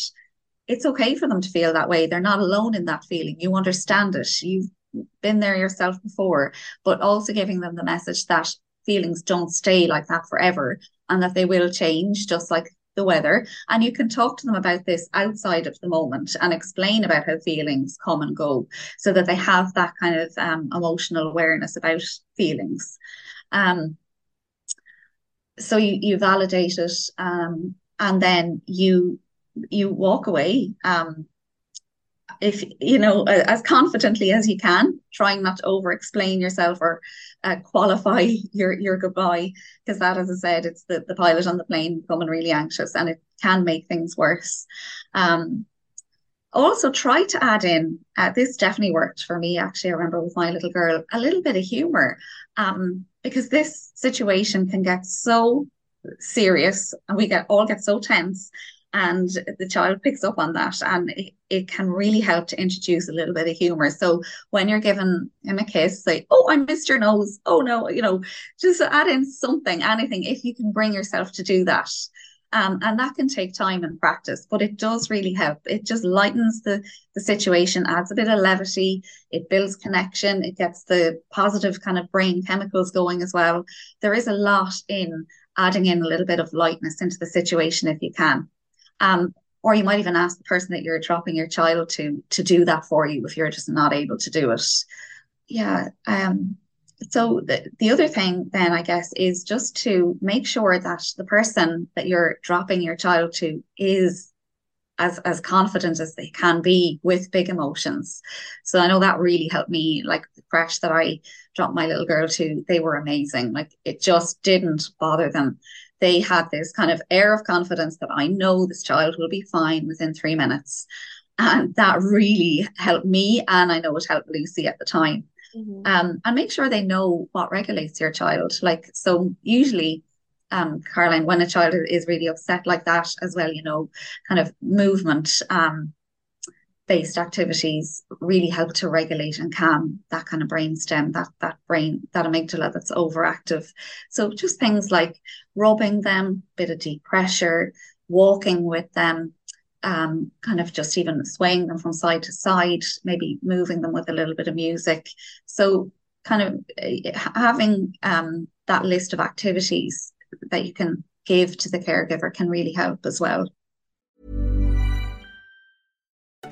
it's okay for them to feel that way. They're not alone in that feeling. You understand it. You've been there yourself before, but also giving them the message that feelings don't stay like that forever and that they will change just like the weather. And you can talk to them about this outside of the moment and explain about how feelings come and go so that they have that kind of um, emotional awareness about feelings. Um, so you, you validate it um, and then you you walk away um, if you know as confidently as you can trying not to over explain yourself or uh, qualify <laughs> your your goodbye. Because that as i said it's the, the pilot on the plane becoming really anxious and it can make things worse. Um, also try to add in uh, this definitely worked for me actually i remember with my little girl a little bit of humor um, because this situation can get so serious and we get all get so tense and the child picks up on that and it, it can really help to introduce a little bit of humor so when you're giving him a kiss say oh i missed your nose oh no you know just add in something anything if you can bring yourself to do that um, and that can take time and practice, but it does really help. It just lightens the, the situation, adds a bit of levity, it builds connection, it gets the positive kind of brain chemicals going as well. There is a lot in adding in a little bit of lightness into the situation if you can. Um, or you might even ask the person that you're dropping your child to to do that for you if you're just not able to do it. Yeah um so the, the other thing then i guess is just to make sure that the person that you're dropping your child to is as as confident as they can be with big emotions. So i know that really helped me like the creche that i dropped my little girl to they were amazing. Like it just didn't bother them they had this kind of air of confidence that i know this child will be fine within three minutes. And that really helped me and i know it helped lucy at the time. Mm-hmm. um, and make sure they know what regulates your child. Like so usually um, Caroline, when a child is really upset like that as well, you know, kind of movement um, based activities really help to regulate and calm that kind of brain stem, that that brain, that amygdala that's overactive. So just things like rubbing them, a bit of deep pressure, walking with them, um, kind of just even swaying them from side to side, maybe moving them with a little bit of music. So kind of uh, having um, that list of activities that you can give to the caregiver can really help as well.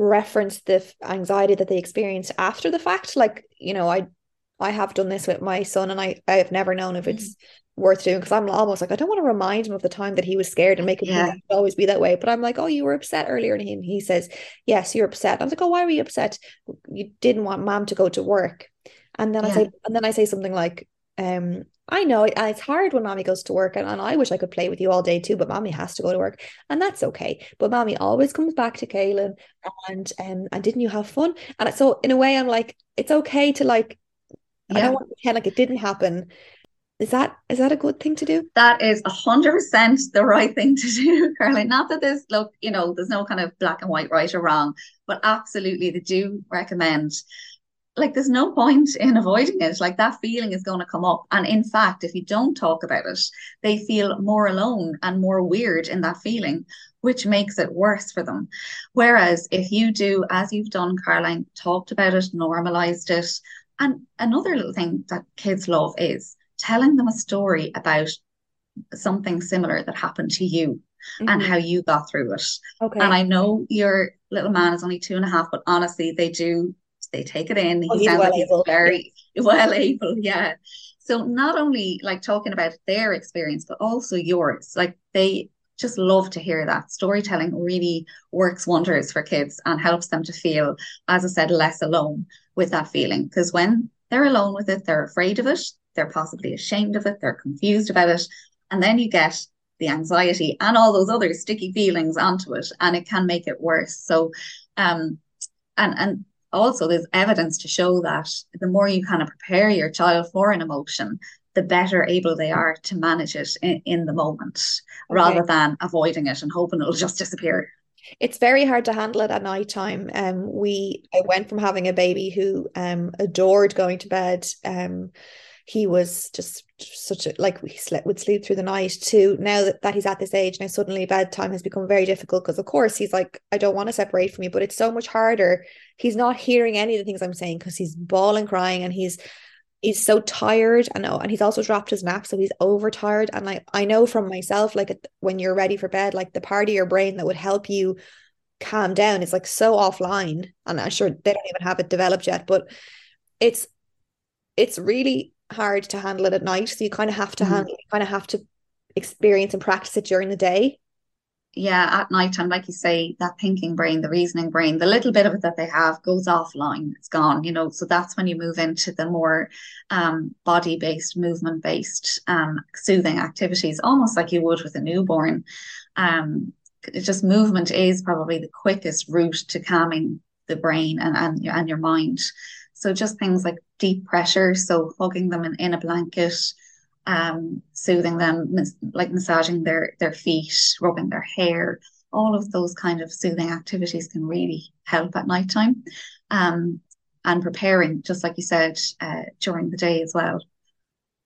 reference the anxiety that they experienced after the fact like you know i i have done this with my son and i i have never known if it's mm-hmm. worth doing because i'm almost like i don't want to remind him of the time that he was scared and make him yeah. <laughs> always be that way but i'm like oh you were upset earlier and he, and he says yes you're upset i was like oh why were you upset you didn't want mom to go to work and then yeah. i say and then i say something like um I know it's hard when mommy goes to work and, and I wish I could play with you all day too, but mommy has to go to work and that's okay. But mommy always comes back to Kaylin and um and didn't you have fun? And so in a way I'm like, it's okay to like yeah. I don't want to pretend like it didn't happen. Is that is that a good thing to do? That is a hundred percent the right thing to do, <laughs> Caroline. Not that there's look, you know, there's no kind of black and white right or wrong, but absolutely they do recommend like there's no point <laughs> in avoiding it. Like that feeling is going to come up. And in fact if you don't talk about it they feel more alone and more weird in that feeling which makes it worse for them. Whereas if you do as you've done caroline talked about it normalized it. And another little thing that kids love is telling them a story about something similar that happened to you mm-hmm. and how you got through it. Okay. And i know your little man is only two and a half but honestly they do they take it in. Oh, he sounds well like he's very <laughs> well able. Yeah. So not only like talking about their experience, but also yours. Like they just love to hear that. Storytelling really works wonders for kids and helps them to feel, as I said, less alone with that feeling. Because when they're alone with it, they're afraid of it, they're possibly ashamed of it, they're confused about it. And then you get the anxiety and all those other sticky feelings onto it, and it can make it worse. So um and and also there's evidence to show that the more you kind of prepare your child for an emotion the better able they are to manage it in, in the moment okay. rather than avoiding it and hoping it'll just disappear it's very hard to handle it at night time um we i went from having a baby who um adored going to bed um he was just such a like we slept would sleep through the night too now that, that he's at this age now suddenly bedtime has become very difficult because of course he's like I don't want to separate from you but it's so much harder. He's not hearing any of the things I'm saying because he's bawling crying and he's he's so tired and oh, and he's also dropped his nap so he's overtired and like I know from myself like when you're ready for bed like the part of your brain that would help you calm down is like so offline and I'm sure they don't even have it developed yet but it's it's really hard to handle it at night. So you kind of have to mm-hmm. handle, you kind of have to experience and practice it during the day. Yeah, at night time, like you say, that thinking brain, the reasoning brain, the little bit of it that they have goes offline. It's gone, you know. So that's when you move into the more um, body-based, movement-based, um, soothing activities, almost like you would with a newborn. Um, just movement is probably the quickest route to calming the brain and and, and your mind. So just things like deep pressure, so hugging them in, in a blanket, um, soothing them, like massaging their their feet, rubbing their hair, all of those kind of soothing activities can really help at nighttime. Um, and preparing, just like you said, uh, during the day as well.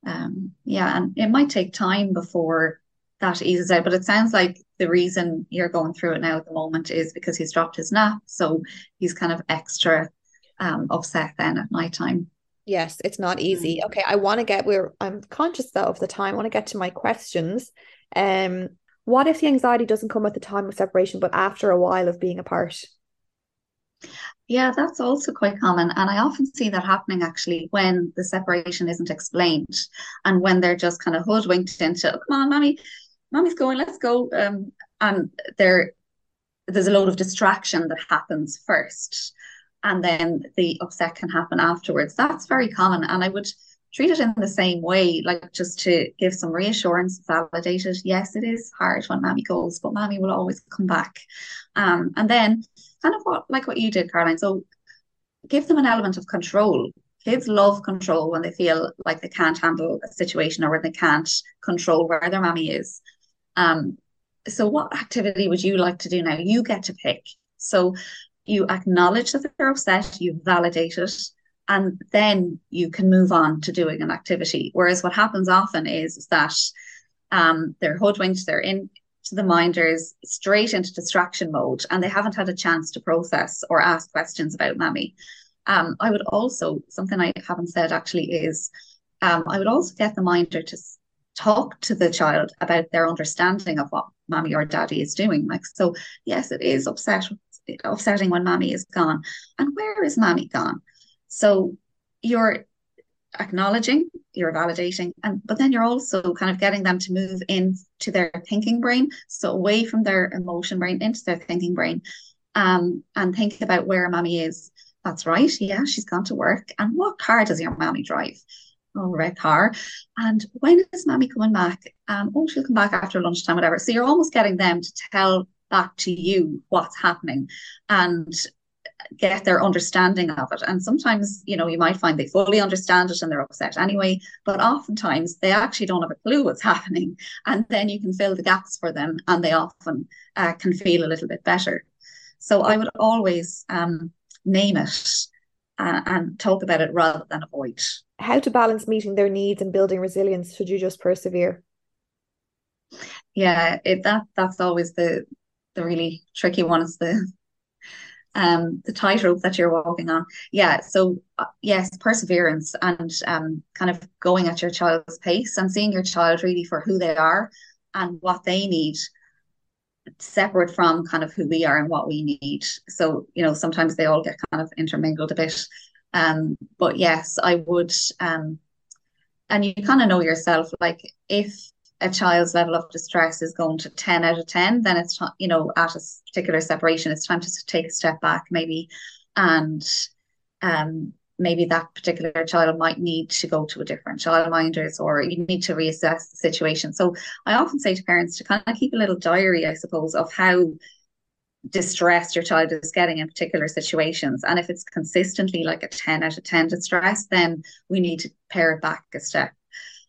Um, yeah, and it might take time before that eases out, but it sounds like the reason you're going through it now at the moment is because he's dropped his nap, so he's kind of extra um, upset then at night time. Yes, it's not easy. Mm. Okay, I want to get where I'm conscious though of the time. I want to get to my questions. Um, what if the anxiety doesn't come at the time of separation, but after a while of being apart? Yeah, that's also quite common. And I often see that happening actually when the separation isn't explained and when they're just kind of hoodwinked into, oh, come on, mommy, mommy's going, let's go. Um, and there, there's a load of distraction that happens first and then the upset can happen afterwards. That's very common. And I would treat it in the same way, like just to give some reassurance, validate it. Yes, it is hard when mommy goes, but mommy will always come back. Um, and then kind of what like what you did, Caroline. So give them an element of control. Kids love control when they feel like they can't handle a situation or when they can't control where their mommy is. Um, so what activity would you like to do now? You get to pick. So you acknowledge that they're upset, you validate it, and then you can move on to doing an activity. Whereas what happens often is, is that um, they're hoodwinked, they're in to the minders straight into distraction mode and they haven't had a chance to process or ask questions about mammy. Um, I would also, something I haven't said actually is, um, I would also get the minder to talk to the child about their understanding of what mommy or daddy is doing. Like, so yes, it is upset upsetting when mommy is gone. And where is mommy gone? So you're acknowledging, you're validating, and but then you're also kind of getting them to move into their thinking brain, so away from their emotion brain into their thinking brain, um, and think about where mommy is. That's right. Yeah, she's gone to work. And what car does your mommy drive? Oh, red car. And when is mommy coming back? Um, oh, she'll come back after lunchtime, whatever. So you're almost getting them to tell back to you what's happening and get their understanding of it. And sometimes, you know, you might find they fully understand it and they're upset anyway, but oftentimes they actually don't have a clue what's <laughs> happening. And then you can fill the gaps for them and they often uh, can feel a little bit better. So I would always um, name it uh, and talk about it rather than avoid. How to balance meeting their needs and building resilience? Should you just persevere? Yeah, it, that that's always the the really tricky one is the um the tightrope that you're walking on. Yeah so uh, yes perseverance and um kind of going at your child's pace and seeing your child really for who they are and what they need separate from kind of who we are and what we need. So you know sometimes they all get kind of intermingled a bit. Um but yes i would um and you kind of know yourself like if a child's level of distress is going to 10 out of 10 then it's you know at a particular separation it's time to take a step back maybe and um maybe that particular child might need to go to a different childminders or you need to reassess the situation. So i often say to parents to kind of keep a little diary i suppose of how distressed your child is getting in particular situations. And if it's consistently like a 10 out of 10 distress then we need to pare it back a step.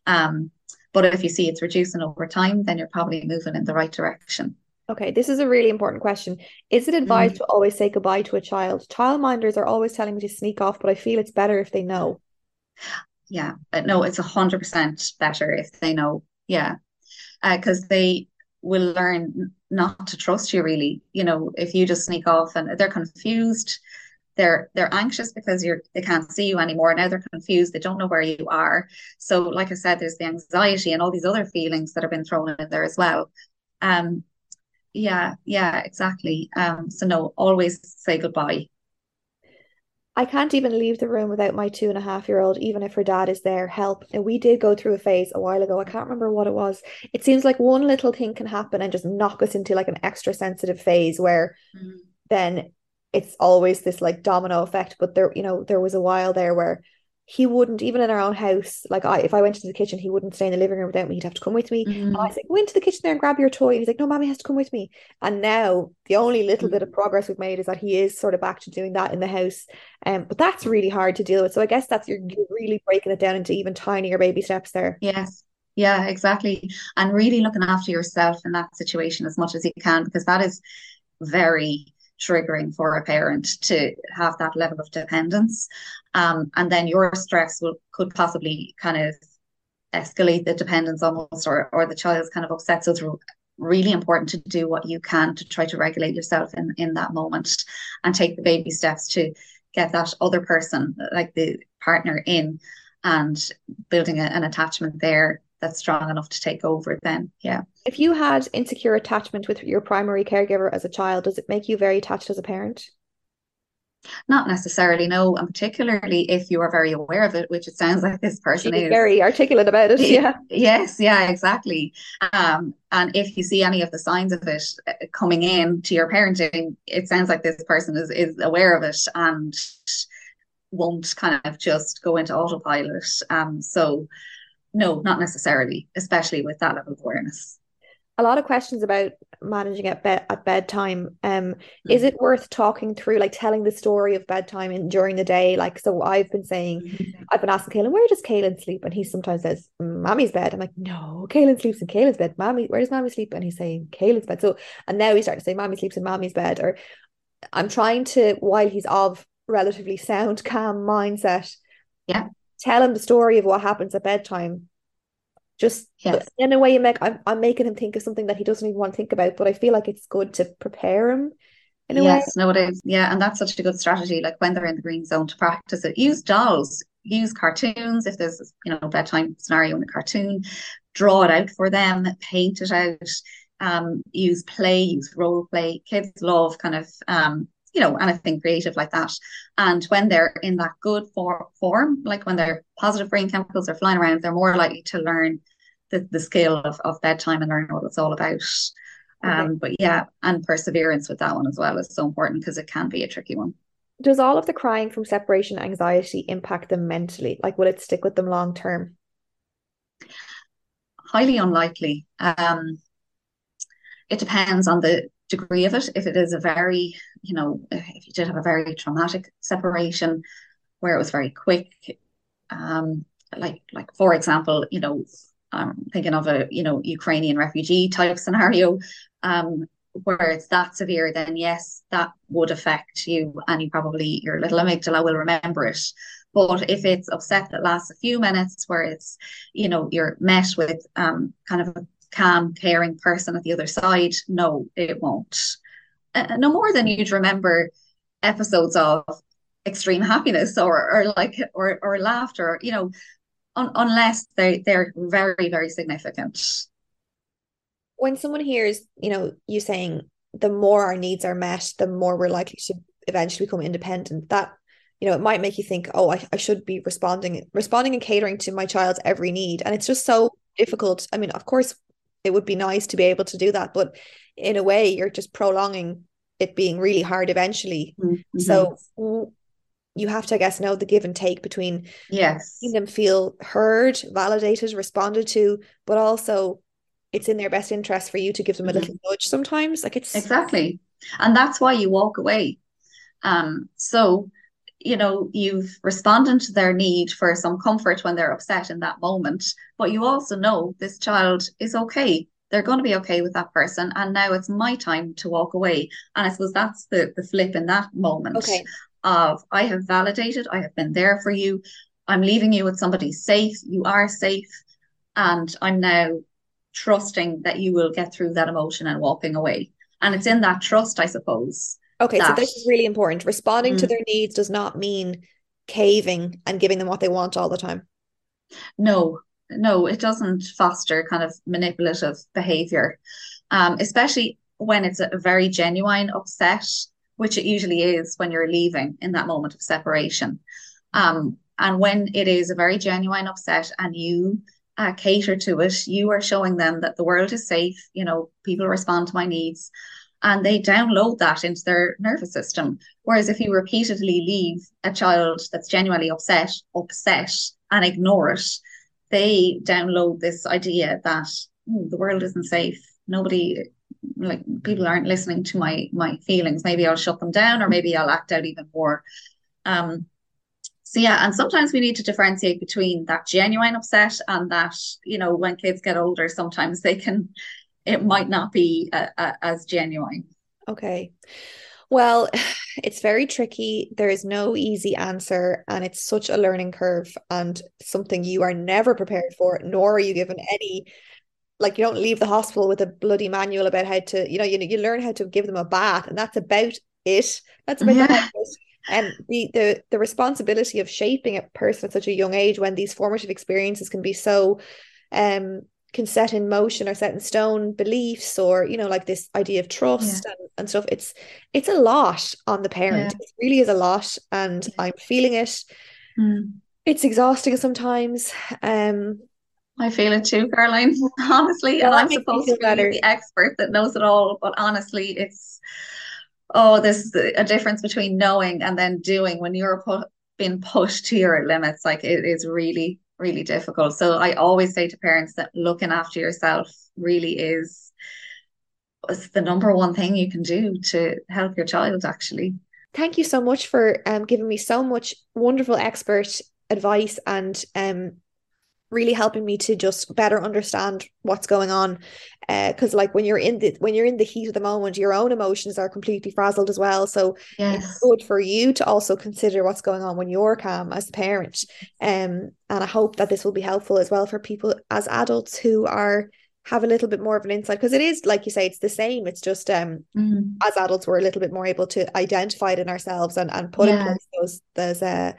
Um but if you see it's reducing over time, then you're probably moving in the right direction. Okay, this is a really important question. Is it advised mm. to always say goodbye to a child? Childminders are always telling me to sneak off, but I feel it's better if they know. yeah. But no, it's a hundred percent better if they know. Yeah, because uh, they will learn not to trust you really. You know, if you just sneak off and they're confused, they're they're anxious because you're they can't see you anymore. Now they're confused, they don't know where you are. So, like I said, there's the anxiety and all these other feelings that have been thrown in there as well. Um, yeah, yeah, exactly. Um, so no, always say goodbye. I can't even leave the room without my two and a half year old, even if her dad is there. Help. And we did go through a phase a while ago. I can't remember what it was. It seems like one little thing can happen and just knock us into like an extra sensitive phase where mm. then it's always this like domino effect. But there, you know, there was a while there where he wouldn't even in our own house like I if I went into the kitchen he wouldn't stay in the living room without me he'd have to come with me mm. and I said go into the kitchen there and grab your toy and he's like no mommy has to come with me and now the only little mm. bit of mm. progress we've made is that he is sort of back to doing that in the house um but that's really hard to deal with so I guess that's you're, you're really breaking it down into even tinier baby steps there yes yeah exactly and really looking after yourself in that situation as much as you can because that is very triggering for a parent to have that level of dependence. Um, and then your stress will could possibly kind of escalate the dependence almost or or the child's kind of upset. So it's really important to do what you can to try to regulate yourself in, in that moment and take the baby steps to get that other person, like the partner in and building a, an attachment there that's strong enough to take over then yeah. If you had insecure attachment with your primary caregiver as a child does it make you very attached as a parent? Not necessarily no and particularly if you are very aware of it which it sounds like this person She's is. very articulate about it <laughs> yeah. Yes yeah exactly. Um and if you see any of the signs of it uh, coming in to your parenting it sounds like this person is is aware of it and won't kind of just go into autopilot. Um so no, not necessarily, especially with that level of awareness. A lot of questions about managing at bed at bedtime. Um, mm-hmm. is it worth talking through, like telling the story of bedtime in during the day? Like, so I've been saying, mm-hmm. I've been asking Kaylin, where does Kaylin sleep? And he sometimes says, Mommy's bed. I'm like, no, Kaylin sleeps in Kaylin's bed. Mommy, where does Mommy sleep? And he's saying Kaylin's bed. So, and now he's starting to say, Mommy sleeps in Mommy's bed. Or I'm trying to, while he's of relatively sound, calm mindset, yeah, tell him the story of what happens at bedtime. Just yes. in a way, you make I'm, I'm making him think of something that he doesn't even want to think about, but I feel like it's good to prepare him in a yes, way. no, it is. Yeah, and that's such a good strategy. Like when they're in the green zone to practice it, use dolls, use cartoons. If there's you know bedtime scenario in a cartoon, draw it out for them, paint it out. Um, use play, use role play. Kids love kind of um you know, anything creative like that. And when they're in that good for, form, like when their positive brain chemicals are flying around, they're more likely to learn the, the skill of, of bedtime and learn what it's all about. Um, but yeah, and perseverance with that one as well is so important because it can be a tricky one. Does all of the crying from separation anxiety impact them mentally? Like, will it stick with them long term? Highly unlikely. Um, it depends on the degree of it. If it is a very, you know, if you did have a very traumatic separation where it was very quick, um, like like for example, you know, I'm thinking of a you know Ukrainian refugee type scenario, um, where it's that severe, then yes, that would affect you, and you probably your little amygdala will remember it. But if it's upset that lasts a few minutes, where it's you know you're met with um, kind of a calm, caring person at the other side. No, it won't. Uh, no more than you'd remember episodes of extreme happiness or or like or or laughter, you know, un- unless they they're very very significant. When someone hears, you know, you saying the more our needs are met, the more we're likely to eventually become independent. That you know, it might make you think, oh, I, I should be responding, responding and catering to my child's every need. And it's just so difficult. I mean, of course, it would be nice to be able to do that. But in a way you're just prolonging it being really hard eventually. Mm-hmm. so you have to i guess know the give and take between yes. them feel heard validated responded to but also it's in their best interest for you to give them a mm-hmm. little nudge sometimes. Like it's exactly. And that's why you walk away. Um so you know you've responded to their need for some comfort when they're upset in that moment but you also know this child is okay they're going to be okay with that person and now it's my time to walk away and i suppose that's the the flip in that moment okay. of i have validated i have been there for you I'm leaving you with somebody safe. You are safe. And I'm now trusting that you will get through that emotion and walking away. And it's in that trust, I suppose. Okay, that, so this is really important. Responding Mm. to their needs does not mean caving and giving them what they want all the time. No, no, it doesn't foster kind of manipulative behavior, um, especially when it's a very genuine upset, which it usually is when you're leaving in that moment of separation. Um, and when it is a very genuine upset and you uh, cater to it, you are showing them that the world is safe, you know, people respond to my needs. And they download that into their nervous system. Whereas if you repeatedly leave a child that's genuinely upset, upset, and ignore it, they download this idea that "Hmm, the world isn't safe. Nobody, like people aren't listening to my my feelings. Maybe I'll shut them down, or maybe I'll act out even more. Um, so yeah, and sometimes we need to differentiate between that genuine upset and that, you know, when kids get older, sometimes they can, it might not be uh, uh, as genuine. Okay. Well, <sighs> it's very tricky. There is no easy answer, and it's such a learning curve and something you are never prepared for, nor are you given any. Like you don't leave the hospital with a bloody manual about how to, you know, you you learn how to give them a bath, and that's about it. That's about Yeah. <laughs> And the the the responsibility of shaping a person at such a young age when these formative experiences can be so um can set in motion or set in stone beliefs or you know like this idea of trust and, and stuff it's it's a lot on the parent Yeah. it really is a lot and i'm feeling it it's exhausting sometimes um I feel it too, Caroline, <laughs> honestly. Well, and I'm supposed to be better. the expert that knows it all, but honestly, it's oh, there's a difference between knowing and then doing when you're put, being pushed to your limits. Like it is really, really difficult. So I always say to parents that looking after yourself really is, is the number one thing you can do to help your child, actually. thank you so much for um giving me so much wonderful expert advice and um really helping me to just better understand what's going on. Because like when you're in the when you're in the heat of the moment your own emotions are completely frazzled as well. So it's good for you to also consider what's going on when you're calm as a parent. Um and I hope that this will be helpful as well for people as adults who are have a little bit more of an insight. Because it is like you say it's the same. It's just um Mm. as adults we're a little bit more able to identify it in ourselves and, and put in Yeah. place those those uh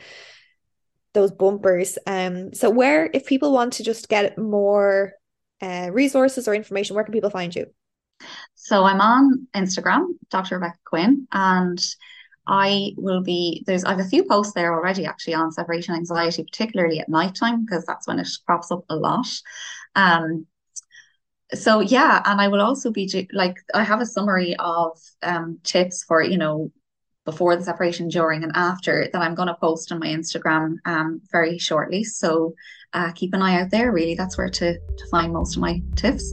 those bumpers um so where if people want to just get more uh resources or information where can people find you So I'm on Instagram, Dr. Rebecca Quinn, and I will be there's I have a few posts there already actually on separation anxiety, particularly at nighttime, because that's when it crops up a lot. Um, so yeah, and I will also be like I have a summary of um tips for, you know, before the separation, during and after that I'm going to post on my Instagram um very shortly. So uh keep an eye out there, really. That's where to to find most of my tips.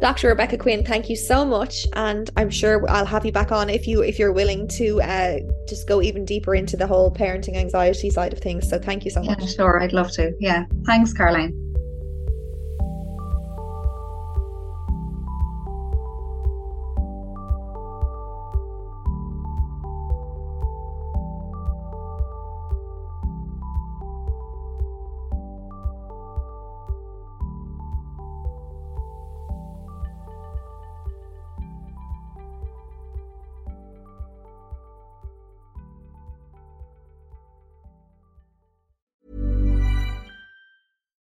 Dr. Rebecca Quinn, thank you so much, and I'm sure I'll have you back on if you if you're willing to uh, just go even deeper into the whole parenting anxiety side of things. So thank you so Yeah, much. sure, I'd love to. Yeah. Thanks, Caroline.